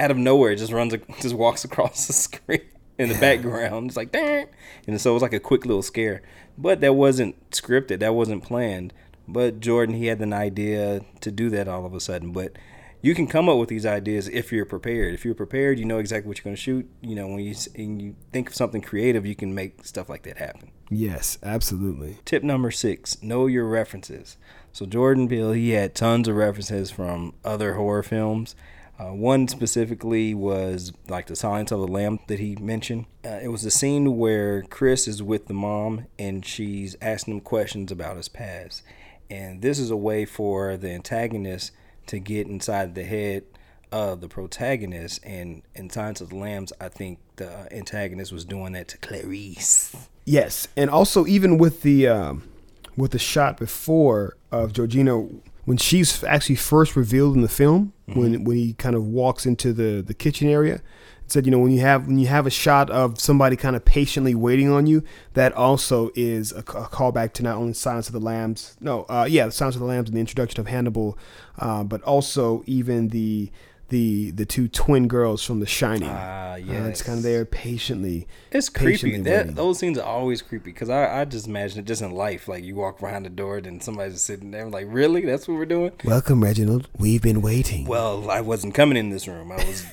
out of nowhere, just runs, just walks across the screen in the background. It's like, Dang! and so it was like a quick little scare. But that wasn't scripted. That wasn't planned. but Jordan he had an idea to do that all of a sudden. But you can come up with these ideas if you're prepared. If you're prepared, you know exactly what you're going to shoot. You know when you and you think of something creative, you can make stuff like that happen. Yes, absolutely. Tip number six: know your references. So Jordan Peele he had tons of references from other horror films. Uh, one specifically was like the Silence of the Lamb that he mentioned. Uh, it was a scene where Chris is with the mom and she's asking him questions about his past, and this is a way for the antagonist to get inside the head of the protagonist. And in Silence of the Lambs, I think the antagonist was doing that to Clarice. Yes, and also even with the um, with the shot before of Georgina when she's actually first revealed in the film when when he kind of walks into the the kitchen area. It said, you know, when you have when you have a shot of somebody kind of patiently waiting on you, that also is a, a callback to not only Silence of the Lambs, no, uh, yeah, Silence of the Lambs and the introduction of Hannibal, uh, but also even the the the two twin girls from The Shining. Ah, Uh, it's kind of there patiently. It's creepy. That those scenes are always creepy because I, I just imagine it just in life. Like you walk behind the door and somebody's just sitting there. Like, really? That's what we're doing? Welcome, Reginald. We've been waiting. Well, I wasn't coming in this room. I was.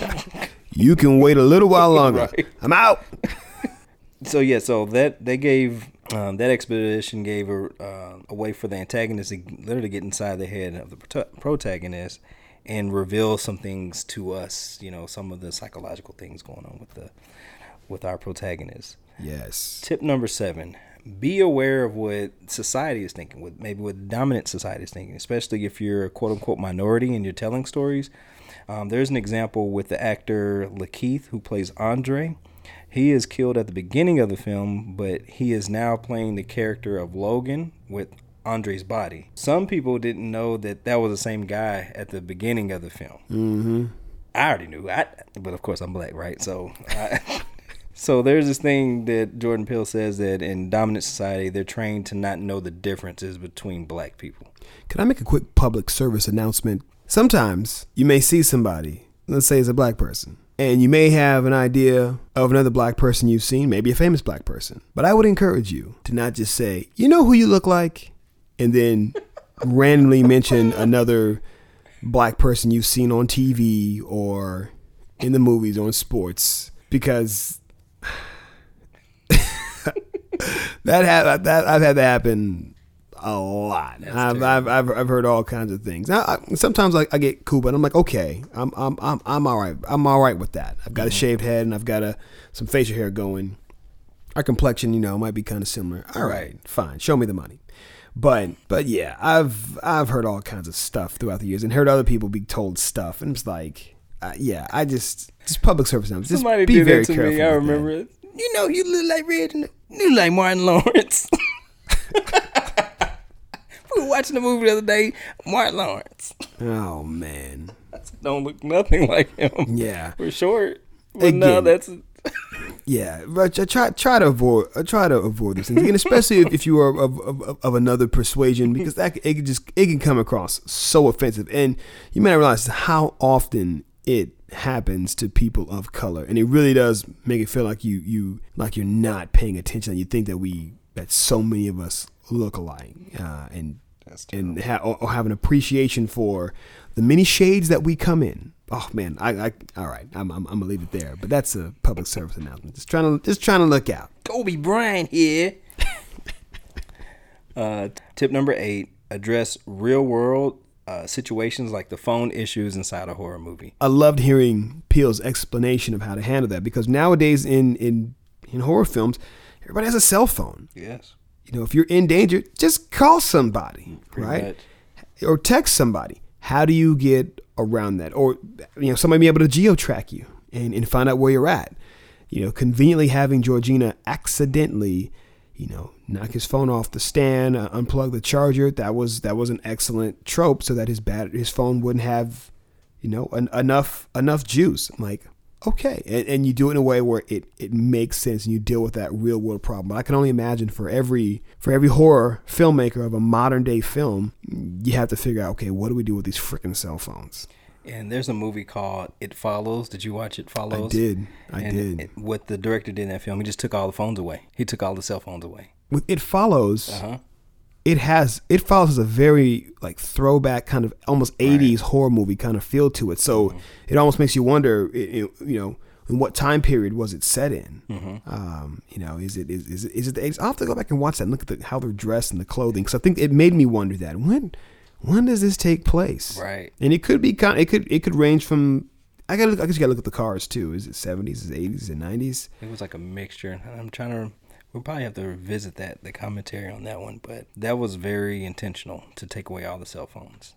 (laughs) You can wait a little while (laughs) longer. Right. I'm out. (laughs) so yeah. So that they gave um, that expedition gave a, uh, a way for the antagonist to literally get inside the head of the prota- protagonist and reveal some things to us. You know, some of the psychological things going on with the with our protagonist. Yes. Tip number seven: Be aware of what society is thinking, with maybe what dominant society is thinking, especially if you're a quote unquote minority and you're telling stories. Um, there's an example with the actor Lakeith who plays Andre. He is killed at the beginning of the film, but he is now playing the character of Logan with Andre's body. Some people didn't know that that was the same guy at the beginning of the film. Mm-hmm. I already knew, I, but of course I'm black, right? So, I, (laughs) so there's this thing that Jordan Peele says that in dominant society they're trained to not know the differences between black people. Can I make a quick public service announcement? Sometimes you may see somebody, let's say it's a black person, and you may have an idea of another black person you've seen, maybe a famous black person. But I would encourage you to not just say, you know who you look like, and then randomly mention another black person you've seen on TV or in the movies or in sports because (laughs) that ha- that I've had that happen a lot. I've, I've, I've I've heard all kinds of things. Now, I, sometimes I, I get cool, but I'm like, okay, I'm I'm I'm I'm all right. I'm all right with that. I've got a shaved head and I've got a some facial hair going. Our complexion, you know, might be kind of similar. All right, fine. Show me the money. But but yeah, I've I've heard all kinds of stuff throughout the years and heard other people be told stuff, and it's like, uh, yeah, I just just public service announcement. Just Somebody be did very that to careful. me. I remember it. You know, you look like Reginald. You look like Martin Lawrence. (laughs) we were watching the movie the other day. Martin Lawrence. Oh man, Don't look nothing like him. yeah. We're short. But no, Again. that's Yeah, try try to avoid uh, try to avoid these things, and especially if, if you are of, of, of another persuasion, because that it can just it can come across so offensive, and you may not realize how often it happens to people of color, and it really does make it feel like you you like you're not paying attention. And you think that we that so many of us look alike, uh, and and ha- or, or have an appreciation for the many shades that we come in. Oh man, I, I all right, I'm, I'm I'm gonna leave it there. But that's a public service announcement. Just trying to just trying to look out. Kobe Bryant here. (laughs) uh, tip number eight: address real world uh, situations like the phone issues inside a horror movie. I loved hearing Peele's explanation of how to handle that because nowadays in in in horror films, everybody has a cell phone. Yes. You know, if you're in danger, just call somebody, Pretty right? much. Or text somebody. How do you get around that? Or you know, somebody be able to geo track you and, and find out where you're at. You know, conveniently having Georgina accidentally, you know, knock his phone off the stand, uh, unplug the charger. That was that was an excellent trope, so that his bat his phone wouldn't have, you know, en- enough enough juice. I'm like, okay, and, and you do it in a way where it it makes sense, and you deal with that real world problem. But I can only imagine for every for every horror filmmaker of a modern day film, you have to figure out, okay, what do we do with these freaking cell phones? And there's a movie called It Follows. Did you watch It Follows? I did. I And did. it- what the director did in that film, he just took all the phones away. He took all the cell phones away. With It Follows, Uh huh. It has it follows as a very like throwback kind of almost 80s horror movie kind of feel to it so Mm-hmm. it almost makes you wonder you know in what time period was it set in Mm-hmm. um, you know is it is, is it is it the 80s? i'll have to go back and watch that and look at the, how they're dressed and the clothing because i think it made me wonder that when when does this take place Right. and it could be kind it could it could range from i gotta look, i guess you gotta look at the cars too is it 70s is it 80s is it 90s It was like a mixture. I'm trying to. We'll probably have to revisit that the commentary on that one, but that was very intentional to take away all the cell phones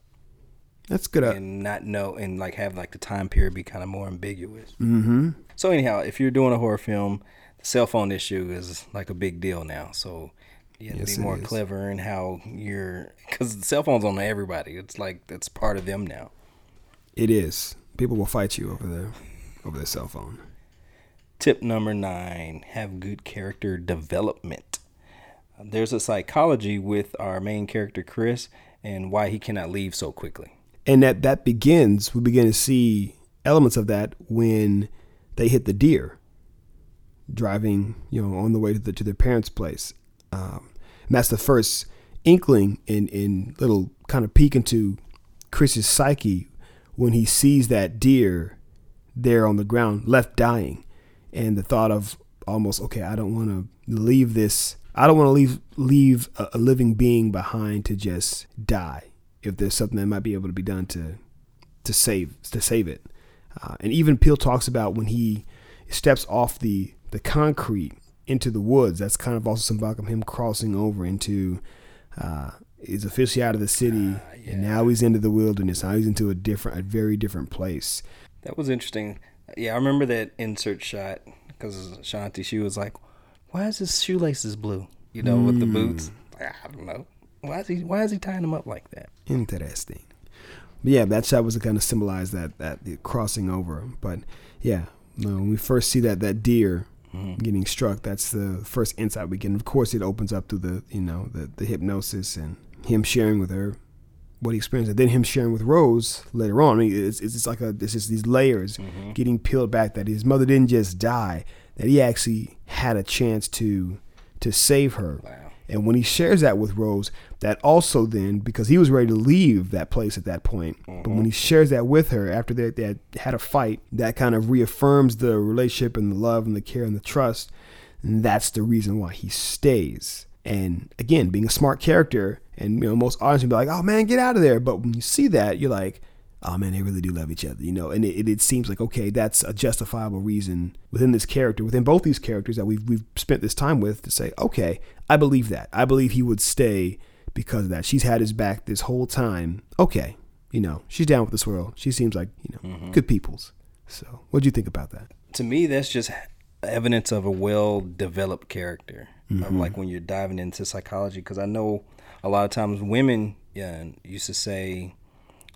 that's good uh, and not know and like have like the time period be kind of more ambiguous. Mm-hmm. So anyhow, if you're doing a horror film, the cell phone issue is like a big deal now. So you have Yes, to be more clever in how you're because the cell phone's on everybody. It's like that's part of them now. it is people will fight you over the over their cell phone Tip number nine have good character development. There's a psychology with our main character, Chris, and why he cannot leave so quickly. and that that begins we begin to see elements of that when they hit the deer driving you know on the way to, the, to their parents place um, and that's the first inkling in in little kind of peek into chris's psyche when he sees that deer there on the ground left dying and the thought of almost okay i don't want to leave this i don't want to leave leave a, a living being behind to just die if there's something that might be able to be done to to save to save it. Uh, and even Peele talks about when he steps off the the concrete into the woods that's kind of also symbolic of him crossing over into uh, he's officially out of the city and now he's into the wilderness now he's into a different a very different place. That was interesting. Yeah, I remember that insert shot because Shanti, she was like, "Why is his shoelaces blue?" You know, with the hmm. boots. I don't know. Why is he? Why is he tying them up like that? Interesting. But yeah, that shot was to kind of symbolize that that the crossing over. But yeah, no, when we first see that that deer mm-hmm. getting struck, that's the first insight we get. And of course, it opens up to the you know the the hypnosis and him sharing with her what he experienced, and then him sharing with Rose later on. I mean, it's it's like a it's just these layers mm-hmm. getting peeled back that his mother didn't just die, that he actually had a chance to to save her. Wow. And when he shares that with Rose, that also then, because he was ready to leave that place at that point, but when he mm-hmm. shares that with her after they, they had had a fight, that kind of reaffirms the relationship and the love and the care and the trust. And that's the reason why he stays. And again, being a smart character, and you know, most audiences would be like, "Oh man, get out of there!" But when you see that, you're like, "Oh man, they really do love each other," you know. And it, it, it seems like okay, that's a justifiable reason within this character, within both these characters that we've we've spent this time with, to say, "Okay, I believe that. I believe he would stay because of that. She's had his back this whole time. Okay, you know, she's down with this world. She seems like you know, mm-hmm. good people's." So, what do you think about that? to me that's just evidence of a well developed character mm-hmm. of like when you're diving into psychology because i know a lot of times women yeah, used to say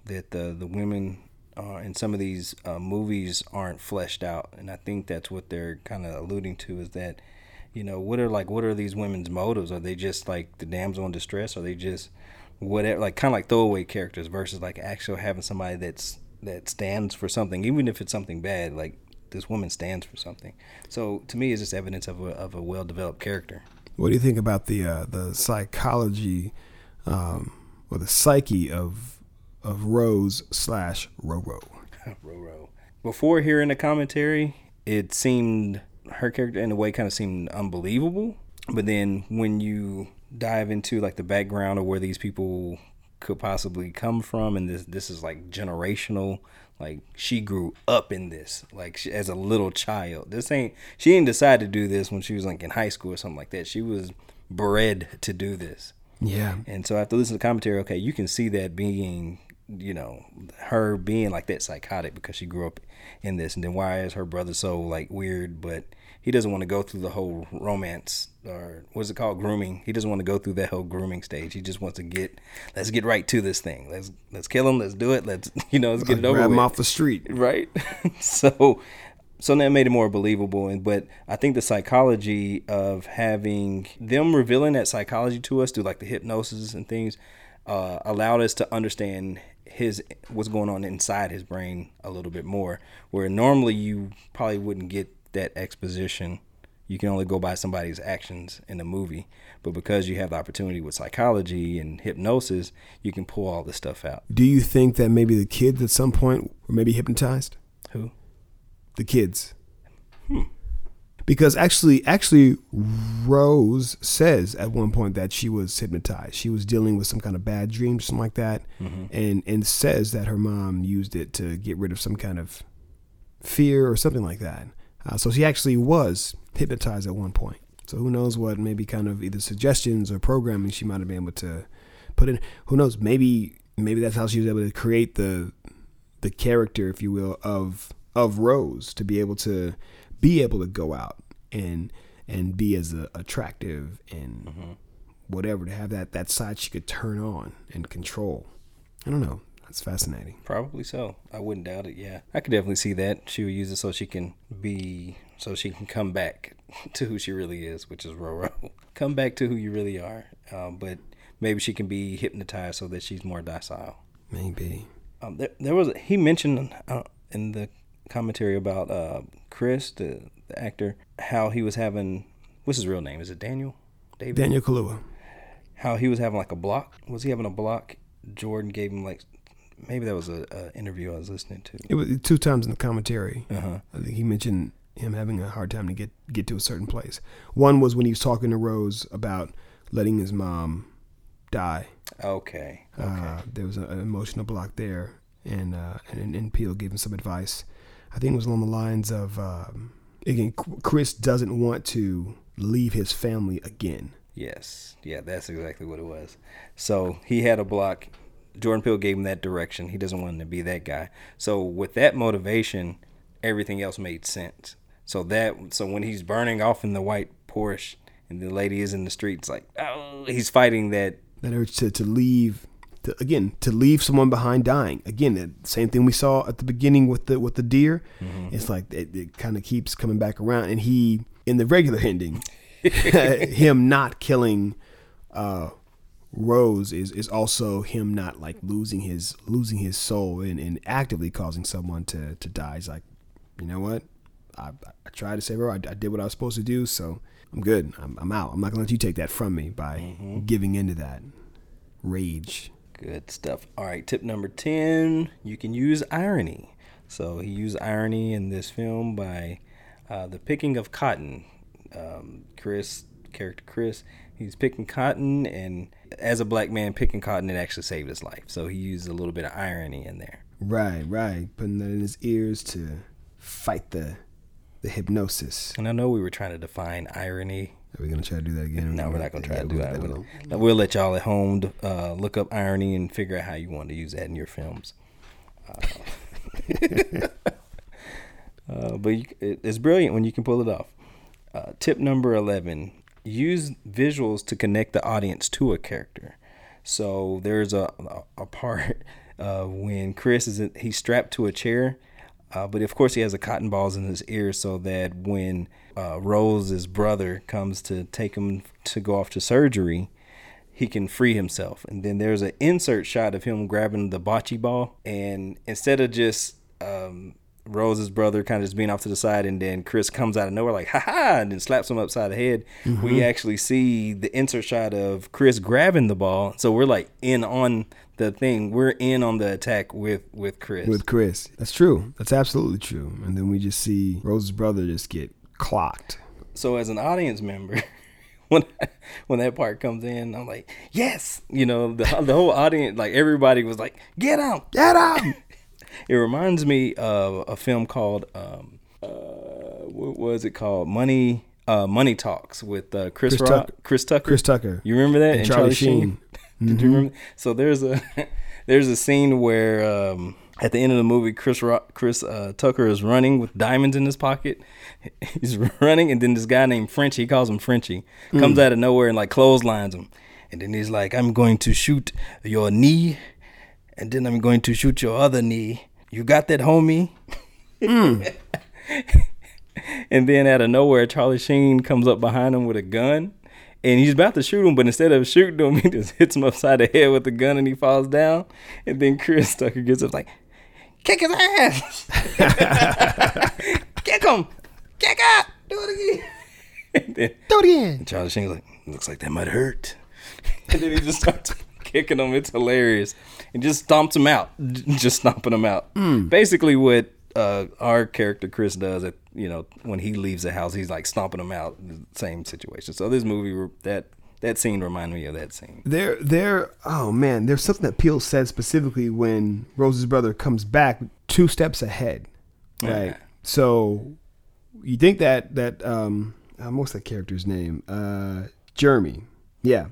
that the the women uh, in some of these uh, movies aren't fleshed out. And i think that's what they're kind of alluding to is that you know what are like what are these women's motives? Are they just like the damsel in distress? Are they just whatever like kind of like throwaway characters versus like actually having somebody that's that stands for something even if it's something bad like this woman stands for something. So to me it's just evidence of a, of a well-developed character What do you think about the uh, the psychology um, or the psyche of of Rose slash Roro? (laughs) Roro. Before hearing the commentary, it seemed her character in a way kind of seemed unbelievable. But then when you dive into like the background of where these people could possibly come from, and this this is like generational. Like she grew up in this, like she, as a little child. This ain't she didn't decide to do this when she was like in high school or something like that. She was bred to do this. Yeah, And so after listening to the commentary, okay, you can see that being, you know, her being like that psychotic because she grew up in this. And then why is her brother so like weird, but he doesn't want to go through the whole romance or what's it called, grooming. He doesn't want to go through that whole grooming stage. He just wants to get, let's get right to this thing. Let's let's kill him. Let's do it. Let's (laughs) you know, let's get it over grab with him off the street. right (laughs) so so that made it more believable and but i think the psychology of having them revealing that psychology to us through like the hypnosis and things uh, allowed us to understand his what's going on inside his brain a little bit more where normally you probably wouldn't get that exposition You can only go by somebody's actions in the movie. But because you have the opportunity with psychology and hypnosis, you can pull all this stuff out. Do you think that maybe the kids at some point were maybe hypnotized? Who? The kids. Hmm. Because actually, actually, Rose says at one point that she was hypnotized. She was dealing with some kind of bad dream, something like that, and and says that her mom used it to get rid of some kind of fear or something like that. Uh, so she actually was hypnotized at one point. So who knows what maybe kind of either suggestions or programming she might have been able to put in. Who knows? Maybe maybe that's how she was able to create the the character, if you will, of of Rose to be able to be able to go out and and be as a, attractive and whatever to have that that side she could turn on and control. I don't know. That's fascinating. Probably so. I wouldn't doubt it. Yeah, I could definitely see that. She would use it so she can be, so she can come back (laughs) to who she really is, which is Roro. (laughs) come back to who you really are. Um, but maybe she can be hypnotized so that she's more docile. Maybe. Um, there, there was he mentioned uh, in the commentary about uh, Chris, the, the actor, how he was having. What's his real name? Is it Daniel? David. Daniel Kaluuya. How he was having like a block. Was he having a block? Jordan gave him like. Maybe that was a, a interview I was listening to. It was two times in the commentary. Uh-huh. I think he mentioned him having a hard time to get get to a certain place. One was when he was talking to Rose about letting his mom die. Okay. Uh, there was a- an emotional block there, and uh, and, and Peele gave him some advice. I think it was along the lines of um, again, Chris doesn't want to leave his family again. Yes. Yeah, that's exactly what it was. So he had a block. Jordan Peele gave him that direction. He doesn't want him to be that guy. So with that motivation, everything else made sense. So that so when he's burning off in the white Porsche and the lady is in the streets like, oh, he's fighting that. That urge to to leave. To, again, to leave someone behind dying. Again, the same thing we saw at the beginning with the with the deer. It's like it, it kind of keeps coming back around, and he in the regular (laughs) ending, (laughs) him not killing uh, Rose is is also him not like losing his losing his soul and, and actively causing someone to to die. He's like, you know what? I, I tried to save her. I, I did what I was supposed to do, so I'm good. I'm, I'm out. I'm not gonna let you take that from me by giving into that rage. Good stuff. All right, tip number 10 you can use irony. So he used irony in this film by uh, the picking of cotton. Um, Chris, character Chris, he's picking cotton, and as a black man picking cotton, it actually saved his life. So he used a little bit of irony in there. Right, right. Putting that in his ears to fight the the hypnosis. And I know we were trying to define irony. Are we gonna try to do that again? No, we're not going to try Yeah, to do that. leave We'll, alone. we'll let y'all at home uh, look up irony and figure out how you want to use that in your films. Uh, (laughs) (laughs) uh, but you, it, it's brilliant when you can pull it off. Uh, tip number 11 use visuals to connect the audience to a character. So there's a, a part (laughs) uh, when Chris is in, he's strapped to a chair, uh, but of course he has a cotton balls in his ear so that when uh, Rose's brother comes to take him to go off to surgery, he can free himself. And then there's an insert shot of him grabbing the bocce ball, and instead of just um, Rose's brother kind of just being off to the side, and then Chris comes out of nowhere like ha ha, and then slaps him upside the head. We mm-hmm. actually see the insert shot of Chris grabbing the ball, so we're like in on the thing. We're in on the attack with with Chris. with Chris. That's true. That's absolutely true. And then we just see Rose's brother just get clocked. so as an audience member (laughs) when when that part comes in i'm like yes you know the, the whole audience like everybody was like get out Get him! It reminds me of a film called um uh what was it called money uh money talks with uh chris, Chris rock Tucker. chris tucker Chris Tucker. you remember that And Charlie Sheen. Mm-hmm. (laughs) did you remember so there's a (laughs) there's a scene where um at the end of the movie, Chris Rock, Chris uh, Tucker is running with diamonds in his pocket. (laughs) He's running, and then this guy named Frenchie, he calls him Frenchie, comes out of nowhere and like clotheslines him. And then he's like, "I'm going to shoot your knee, and then I'm going to shoot your other knee. You got that, homie?" Hmm. (laughs) and then out of nowhere, Charlie Sheen comes up behind him with a gun. And he's about to shoot him, but instead of shooting him, (laughs) he just hits him upside the head with the gun and he falls down. And then Chris Tucker gets up like, kick his ass. (laughs) kick him. Kick out. Do it again. do it again. And Charlie Sheen's like, looks like that might hurt. and then he just starts kicking him. It's hilarious. And just stomps him out. (laughs) Just stomping him out. Basically, what uh, our character Chris does at you know when he leaves the house, he's like stomping him out. The same situation. So this movie that that scene reminded me of that scene. There, there. Oh man, there's something that Peele said specifically when Rose's brother comes back two steps ahead, right? Yeah. So you think that that um, um, what's that character's name? Uh, Jeremy. Yeah.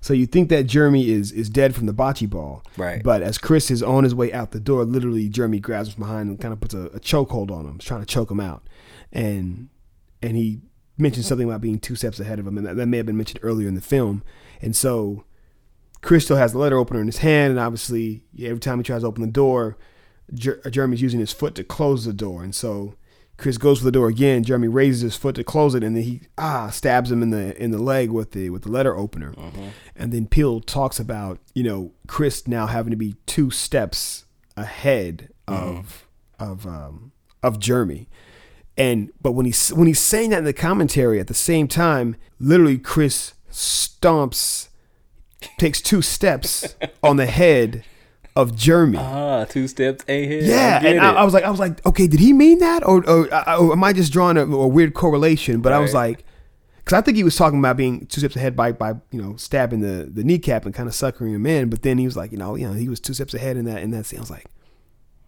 So you think that Jeremy is is dead from the bocce ball, Right. But as Chris is on his way out the door, literally Jeremy grabs him from behind and kind of puts a, a chokehold on him, He's trying to choke him out, and and he mentioned something about being two steps ahead of him, and that, that may have been mentioned earlier in the film. And so Chris still has the letter opener in his hand, and obviously every time he tries to open the door, Jer- Jeremy's using his foot to close the door, and so Chris goes for the door again. Jeremy raises his foot to close it, and then he ah stabs him in the in the leg with the with the letter opener. And then Peele talks about you know Chris now having to be two steps ahead of of um, of Jeremy. And but when he's when he's saying that in the commentary, at the same time, literally Chris stomps, takes two steps (laughs) on the head of Jeremy. Ah, two steps ahead. Yeah, I and I. I was like, I was like, okay, did he mean that, or or, or am I just drawing a, a weird correlation? But I was like, because I think he was talking about being two steps ahead by by you know stabbing the the kneecap and kind of suckering him in. But then he was like, you know, you know, he was two steps ahead in that in that scene. I was like,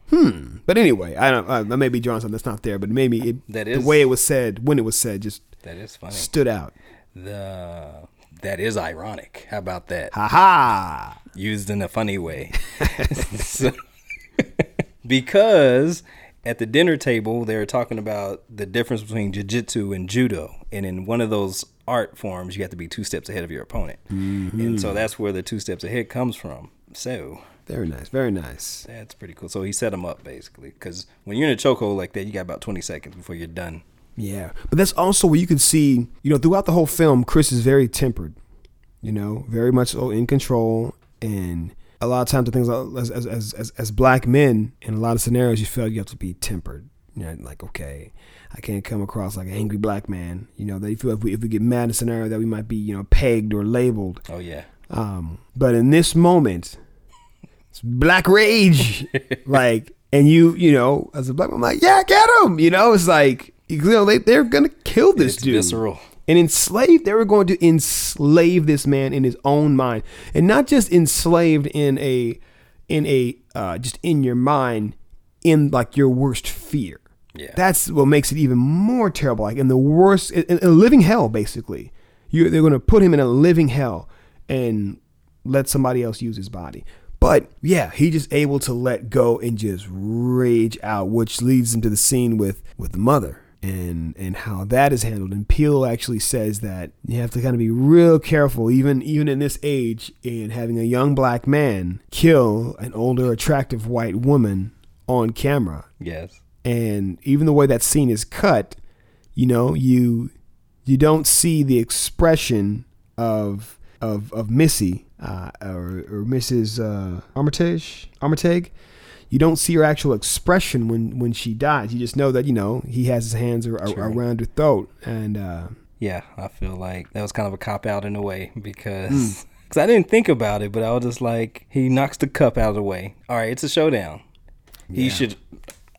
hmm. But anyway, I don't. I, may be drawing something that's not there, but maybe it, That the way it was said when it was said just that is funny. stood out. The that is ironic. How about that? Ha ha. used in a funny way. (laughs) So- because at the dinner table, they were talking about the difference between jiu-jitsu and judo. And in one of those art forms, you have to be two steps ahead of your opponent. Mm-hmm. And so that's where the two steps ahead comes from. So Very nice. Very nice. that's pretty cool. So he set him up basically. Because when you're in a chokehold like that, you got about 20 seconds before you're done. Yeah, but that's also where you can see, you know, throughout the whole film, Chris is very tempered, you know, very much so in control, and a lot of times the things as as as as, as black men in a lot of scenarios, you feel you have to be tempered. You know, like okay, I can't come across like an angry black man. You know, they feel if we if we get mad in a scenario that we might be you know pegged or labeled. Oh, yeah. Um, but in this moment, it's black rage, (laughs) like, and you, you know, as a black man, I'm like, yeah, get him. You know, it's like, you know, they they're gonna kill this It's dude. visceral. And enslave, they were going to enslave this man in his own mind, and not just enslaved in a, in a, uh, just in your mind, in like your worst fear. Yeah. That's what makes it even more terrible. Like in the worst, in, in a living hell, basically. You, they're going to put him in a living hell and let somebody else use his body. But yeah, he just able to let go and just rage out, which leads him to the scene with with the mother and and how that is handled. And Peele actually says that you have to kind of be real careful, even even in this age, in having a young black man kill an older, attractive white woman on camera Yes. and even the way that scene is cut, you know, you you don't see the expression of of of Missy uh, or, or Mrs. Uh, Armitage Armitage. You don't see her actual expression when when she dies. You just know that you know he has his hands ar- ar- around her throat, and uh, Yeah, I feel like that was kind of a cop out in a way because (laughs) cause I didn't think about it, but I was just like, he knocks the cup out of the way. All right, it's a showdown. He should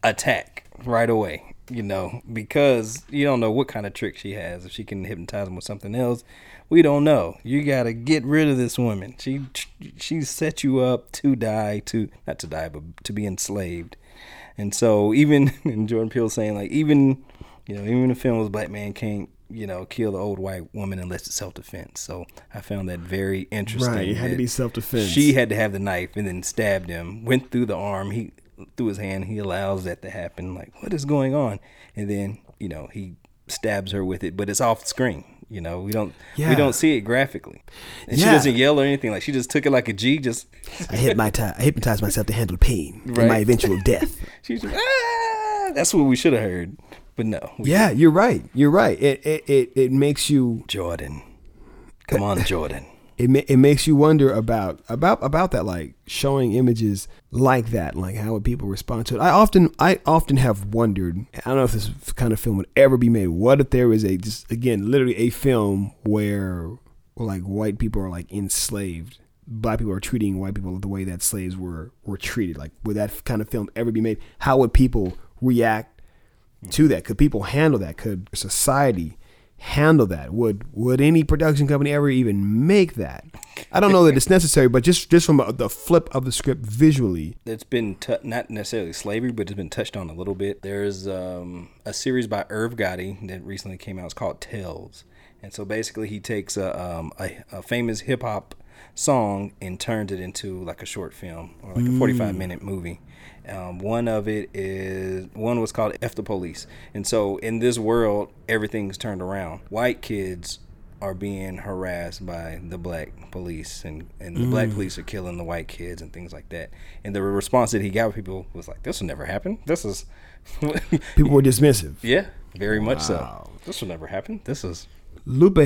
attack right away, you know, because you don't know what kind of trick she has. If she can hypnotize him with something else, we don't know. You got to get rid of this woman. She she set you up to die, to not to die, but to be enslaved. And so even (laughs) and Jordan Peele saying like even you know even the film was black man can't you know kill the old white woman unless it's self defense. So I found that very interesting. Right, it had to be self-defense. She had to have the knife and then stabbed him. Went through the arm. He through his hand. He allows that to happen. Like what is going on? And then you know he stabs her with it, but it's off screen. You know we don't Yeah. we don't see it graphically. And she doesn't yell or anything. Like she just took it like a G. Just I hypnotized, I hypnotized myself to handle pain Right. my eventual death. (laughs) she's just, ah! That's what we should have heard. But no. yeah, you're right. You're right. It it it, it makes you Jordan. Come on, Jordan. It it makes you wonder about about about that like showing images like that like how would people respond to it? I often i often have wondered i don't know if this kind of film would ever be made what if there was a just again literally a film where like white people are like enslaved black people are treating white people the way that slaves were were treated like would that kind of film ever be made? How would people react to that? Could people handle that? Could society handle that? Would would any production company ever even make that? I don't know that it's necessary, but just just from the flip of the script visually, it's been t- not necessarily slavery, but it's been touched on a little bit. There's um, a series by Irv Gotti that recently came out. It's called Tales, and so basically he takes a um, a, a famous hip hop song and turns it into like a short film or like a 45 minute movie um, one of it is one was called F the Police, and so in this world, everything's turned around. White kids are being harassed by the black police, and and the mm. black police are killing the white kids and things like that. And the response that he got with people was like, "This will never happen. This is." (laughs) people were dismissive. Yeah, very much wow. so. This will never happen. This is Lupe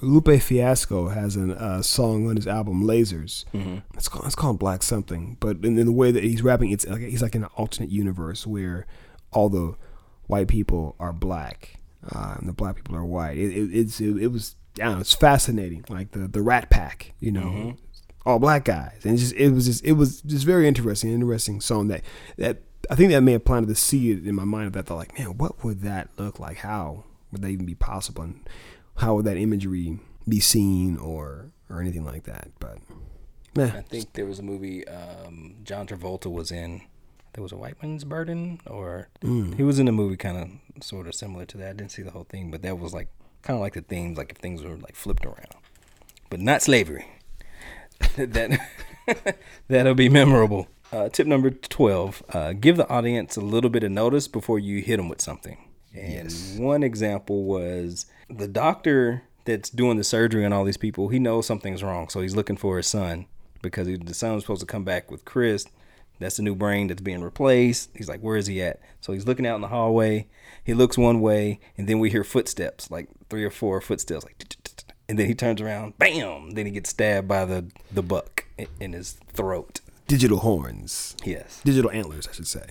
Lupe Fiasco has a uh, song on his album Lasers. Mm-hmm. It's called it's called Black something, but in, in, the way that he's rapping, it's like he's like in an alternate universe where all the white people are black uh, and the black people are white. It, it it's it, it, was I don't know, it's fascinating, like the the Rat Pack, you know. Mm-hmm. All black guys, and just it was just it was just very interesting, interesting song that that I think that may have planted the seed in my mind of that thought, like, man, what would that look like? How would that even be possible? And how would that imagery be seen or or anything like that. But I think there was a movie um, John Travolta was in. There was a White Man's Burden, or mm. he was in a movie kind of sort of similar to that. I didn't see the whole thing, but that was like kind of like the themes, like if things were like flipped around, but not slavery. (laughs) that (laughs) that'll be memorable. Uh, tip number twelve: uh, give the audience a little bit of notice before you hit them with something. And yes. one example was the doctor that's doing the surgery on all these people. He knows something's wrong, so he's looking for his son because he, the son was supposed to come back with Chris. That's the new brain that's being replaced. He's like, where is he at? So he's looking out in the hallway. He looks one way, and then we hear footsteps, like three or four footsteps, like, and then he turns around, bam! Then he gets stabbed by the the buck in his throat. Digital horns. Yes. Digital antlers, I should say.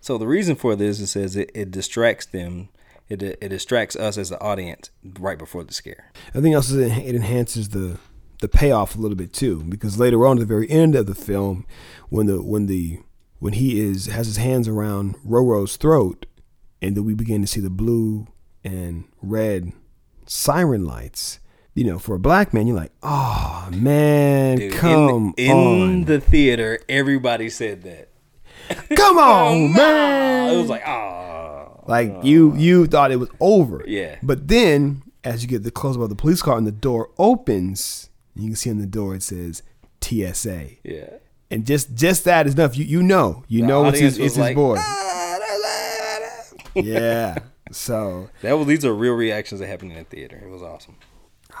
So the reason for this is says it, it distracts them. It, it distracts us as the audience right before the scare. I think also it enhances the the payoff a little bit too, because later on at the very end of the film, when the when the when he is has his hands around Roro's throat, and then we begin to see the blue and red siren lights. You know, for a black man, you're like, oh man, Dude, come in, in on. In the theater, everybody said that. Come on, (laughs) man. It was like, oh. Like you uh, you thought it was over. Yeah. But then as you get the close up of the police car and the door opens, you can see on the door it says TSA. Yeah. And just just that is enough. You you know. You the know it's his it's like, boy. (laughs) yeah. So that was these are real reactions that happened in the theater. It was awesome.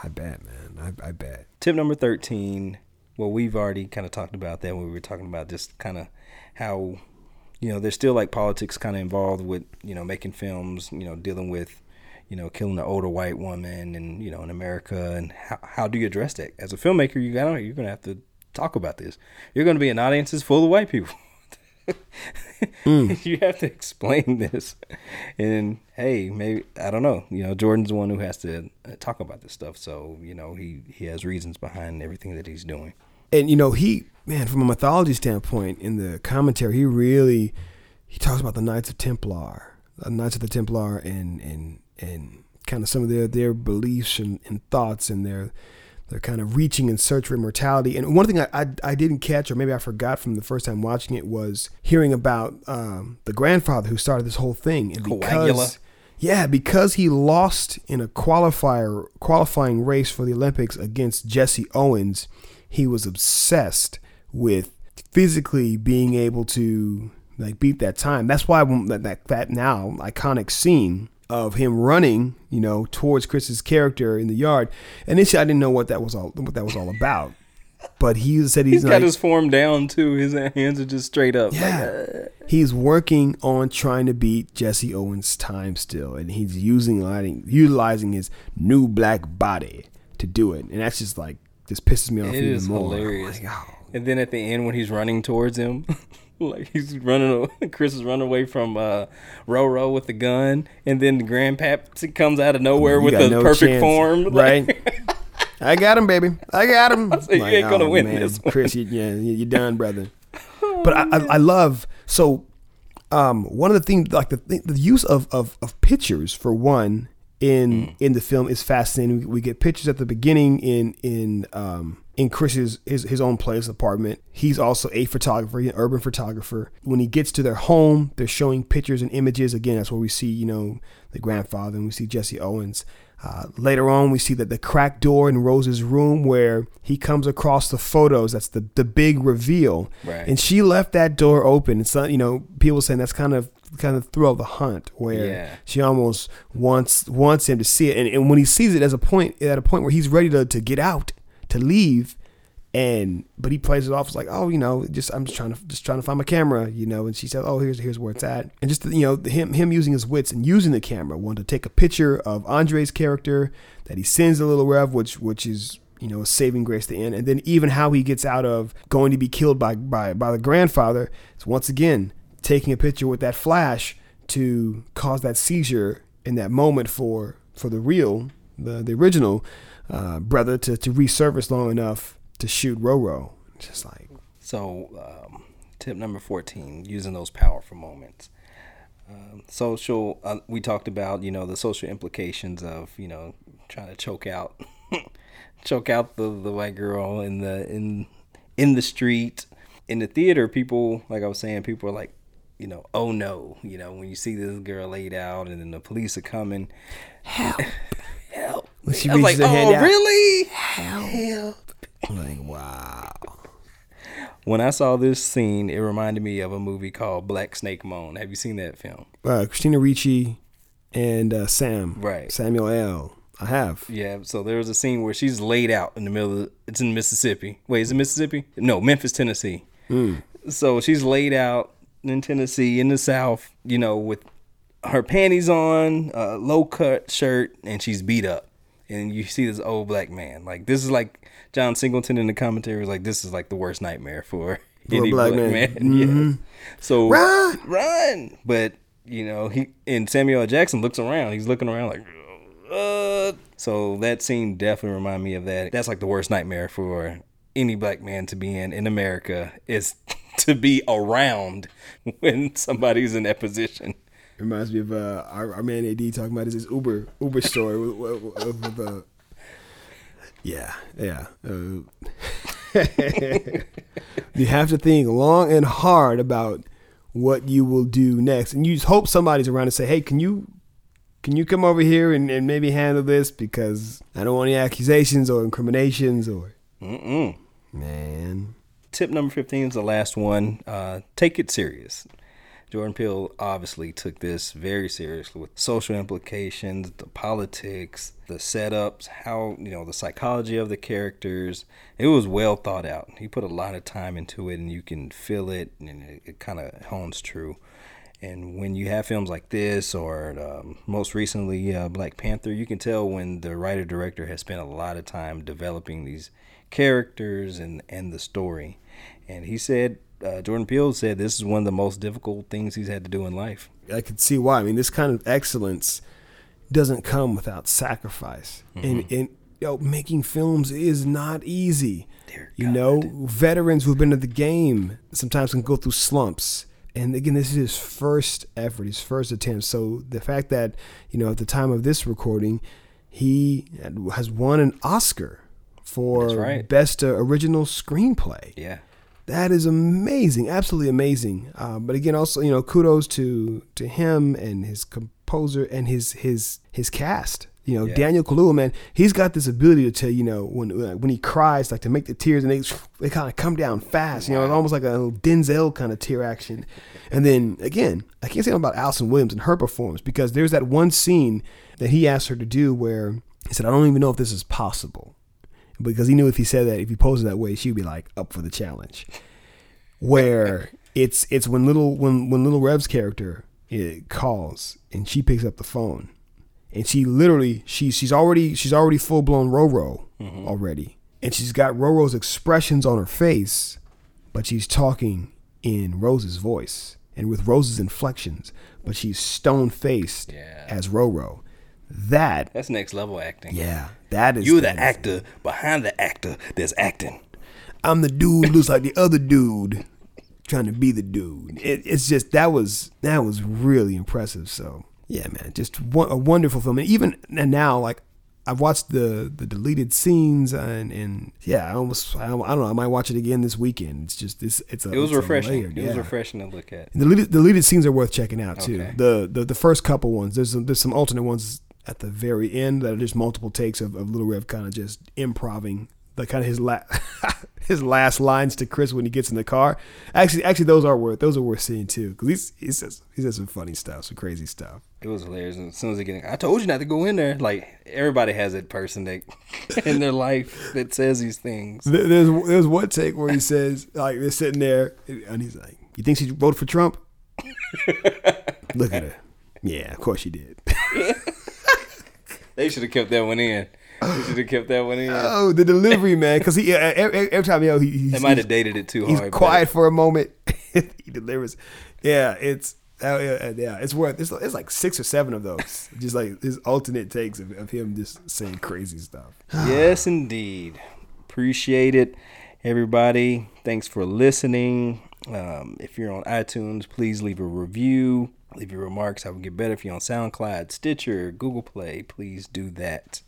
I bet, man. I, I bet. Tip number thirteen. Well, we've already kind of talked about that when we were talking about just kind of how you know there's still like politics kind of involved with you know making films you know dealing with you know killing an older white woman and you know in america. And how, how do you address that? As a filmmaker you got you're gonna have to talk about this. You're gonna be in audiences full of white people. Mm. (laughs) you have to explain this. And hey maybe i don't know you know jordan's the one who has to uh, talk about this stuff. So you know he he has reasons behind everything that he's doing and you know he man from a mythology standpoint in the commentary he really he talks about the knights of templar the knights of the templar and and and kind of some of their their beliefs and, and thoughts and their they're kind of reaching in search for immortality. And one thing I, I, I, didn't catch, or maybe I forgot from the first time watching it, was hearing about um, the grandfather who started this whole thing. And because, yeah, because he lost in a qualifier qualifying race for the Olympics against Jesse Owens, he was obsessed with physically being able to like beat that time. That's why that that, that now iconic scene of him running, you know, towards Chris's character in the yard. Initially, I didn't know what that was all what that was all about. But he said he's, he's like, got his form down too. His hands are just straight up. Yeah, like, uh. he's working on trying to beat Jesse Owens' time still, and he's using utilizing his new black body to do it. And that's just like just pisses me off It even is more. hilarious. Like, oh, And then at the end, when he's running towards him, (laughs) like he's running, (laughs) Chris is running away from uh, Roro with the gun, and then the grandpap comes out of nowhere with the no perfect chance, form, (laughs) like- right? I got him, baby. I got him. said, "You ain't gonna win this one." Chris. You, yeah, you- you're done, brother. But I, I, I love so. Um, one of the things, like the the use of, of, of pictures for one in Mm. in the film is fascinating. We, we get pictures at the beginning in in um, in Chris's his, his own place apartment. He's also a photographer, an urban photographer. When he gets to their home, they're showing pictures and images. Again, that's where we see you know the grandfather and we see Jesse Owens. Uh, later on, we see that the cracked door in Rose's room where he comes across the photos. That's the the big reveal. Right. And she left that door open. Not, you know, people saying that's kind of kind of thrill of the hunt where Yeah. she almost wants wants him to see it. And, and when he sees it as a point at a point where he's ready to, to get out, to leave, and but he plays it off as like, oh, you know, just I'm just trying to just trying to find my camera, you know. And she said, oh, here's here's where it's at, and just you know him him using his wits and using the camera, one to take a picture of Andre's character that he sends a little Rel, which which is you know a saving grace to end, and then even how he gets out of going to be killed by by by the grandfather is once again taking a picture with that flash to cause that seizure in that moment for for the real the the original uh, brother to to resurface long enough to shoot Roro. Just like So, um, tip number 14 using those powerful moments. Um, social, uh, we talked about, you know, the social implications of, you know, trying to choke out, (laughs) choke out the, the white girl in the, in, in the street. In the theater, people, like I was saying, people are like, you know, oh no, you know, when you see this girl laid out and then the police are coming, help, (laughs) help. When she I was like, reaches her hand oh, out. really? Help. like wow. When I saw this scene, it reminded me of a movie called Black Snake Moan. Have you seen that film? Uh, Christina Ricci and uh, Sam. Right. Samuel L. I have. Yeah. So there was a scene where she's laid out in the middle of it's in Mississippi. Wait, is it Mississippi? No, Memphis, Tennessee. So she's laid out in Tennessee in the South, you know, with her panties on, a low cut shirt, and she's beat up. And you see this old black man. Like this is like John Singleton in the commentary was like, this is like the worst nightmare for, For a any black black, man. man. (laughs) Yes. So Run! run. But you know, he and Samuel L. Jackson looks around. He's looking around like, uh. So that scene definitely remind me of that. That's like the worst nightmare for any black man to be in in America is (laughs) to be around when somebody's in that position. Reminds me of uh, our, our man AD talking about his, Uber Uber story with, with, with uh, yeah yeah. Uh, (laughs) you have to think long and hard about what you will do next, and you just hope somebody's around to say, "Hey, can you can you come over here and, and maybe handle this because I don't want any accusations or incriminations or Mm-mm. man." Tip number 15 is the last one. Uh, take it serious. Jordan Peele obviously took this very seriously with social implications, the politics, the setups, how, you know, the psychology of the characters. It was well thought out. He put a lot of time into it and you can feel it and it, it kind of hones true. And when you have films like this, or um, most recently uh, Black Panther, you can tell when the writer director has spent a lot of time developing these characters and, and the story. And he said, uh, Jordan Peele said, this is one of the most difficult things he's had to do in life. I could see why. I mean, this kind of excellence doesn't come without sacrifice, and and you know, making films is not easy. You know, veterans who've been in the game sometimes can go through slumps. And again, this is his first effort, his first attempt. So the fact that you know at the time of this recording, he has won an Oscar for right. best uh, original screenplay. Yeah. That is amazing, absolutely amazing. Uh, but again, also you know, kudos to to him and his composer and his his his cast. You know, Yeah. Daniel Kaluuya, man, he's got this ability to tell you know when when he cries, like to make the tears and they they kind of come down fast. You know, it's almost like a Denzel kind of tear action. And then again, I can't say anything about Allison Williams and her performance because there's that one scene that he asked her to do where he said, "I don't even know if this is possible." Because he knew if he said that, if he posed it that way, she'd be like up for the challenge. Where (laughs) it's it's when little when when little Rel's character it calls and she picks up the phone, and she literally she she's already she's already full blown Roro mm-hmm. already, and she's got Roro's expressions on her face, but she's talking in Rose's voice and with Rose's inflections, but she's stone faced Yeah. as Roro. That That's next level acting. yeah, that is You're the actor behind the actor that's acting. I'm the dude who looks like the other dude trying to be the dude. It, it's just that was that was really impressive. So yeah, man, just one, a wonderful film. And even and now, like I've watched the the deleted scenes and and yeah, I almost I, don't know. I might watch it again this weekend. It's just this it's a It was it's refreshing. layered, It was refreshing to look at. The deleted, deleted scenes are worth checking out too. Okay. The, the the first couple ones. There's some, there's some alternate ones at the very end that are just multiple takes of, of Little Rel kind of just improving the kind of his la- (laughs) his last lines to Chris when he gets in the car. Actually, actually those are worth those are worth seeing too because he says he says some funny stuff, some crazy stuff. It was hilarious. And as soon as they get in, I told you not to go in there. Like everybody has that person that (laughs) in their life that says these things. There's there's one take where he says like they're sitting there and he's like, "You think she voted for Trump?" (laughs) Look at her. Yeah, of course she did. They should have kept that one in. They should have kept that one in. Oh, the delivery, man, because he every, every time know he, he's, They might have dated it too he's hard. but- quiet for a moment. (laughs) he delivers. Yeah, it's uh, yeah, yeah, it's worth. It's, it's like six or seven of those. (sighs) Just like his alternate takes of, of him just saying crazy stuff. (sighs) yes, indeed. Appreciate it, everybody. Thanks for listening. Um, if you're on iTunes, please leave a review. Leave your remarks. I would get better if you're on SoundCloud, Stitcher, Google Play. Please do that.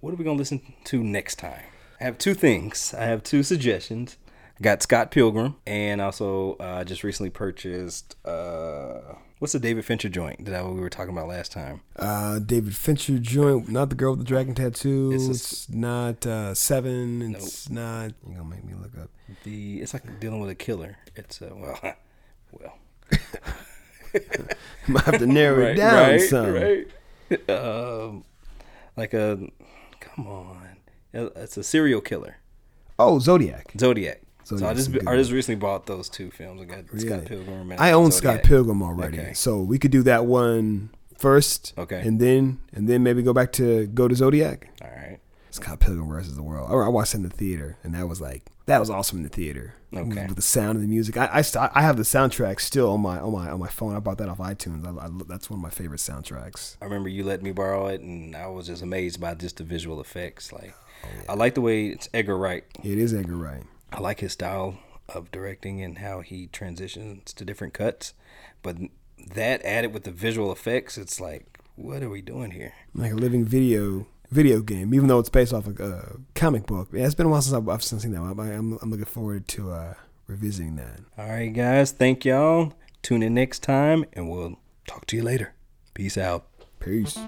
What are we gonna listen to next time? I have two things. I have two suggestions. I got Scott Pilgrim, and also uh, just recently purchased. Uh, what's the David Fincher joint that I, we were talking about last time? Uh, David Fincher joint, not the girl with the dragon tattoo. It's It's, not uh, Seven. It's not. You're gonna make me look up. The it's like dealing with a killer. It's uh, well, (laughs) well. (laughs) (laughs) I have to narrow it down some. right. (laughs) Um, like a come on, it's a serial killer, Oh, Zodiac. Zodiac. so I just I just recently bought those two films. I got Scott Pilgrim. And I own Zodiac. Scott Pilgrim already, Okay. so we could do that one first. Okay. And then and then maybe go back to go to Zodiac. All right. Scott Pilgrim versus the World. I I watched it in the theater, and that was like that was awesome in the theater. Okay. With the sound of the music, I I, I have the soundtrack still on my on my on my phone. I bought that off iTunes. I, I, that's one of my favorite soundtracks. I remember you let me borrow it, and I was just amazed by just the visual effects. Like, Oh, I like the way it's Edgar Wright. It is Edgar Wright. I like his style of directing and how he transitions to different cuts. But that added with the visual effects, it's like, what are we doing here? like a living video video game, even though it's based off a uh, comic book. Yeah, it's been a while since I've, I've seen that. I, I'm I'm looking forward to uh, revisiting that. All right, guys. Thank y'all. Tune in next time, and we'll talk to you later. Peace out. Peace.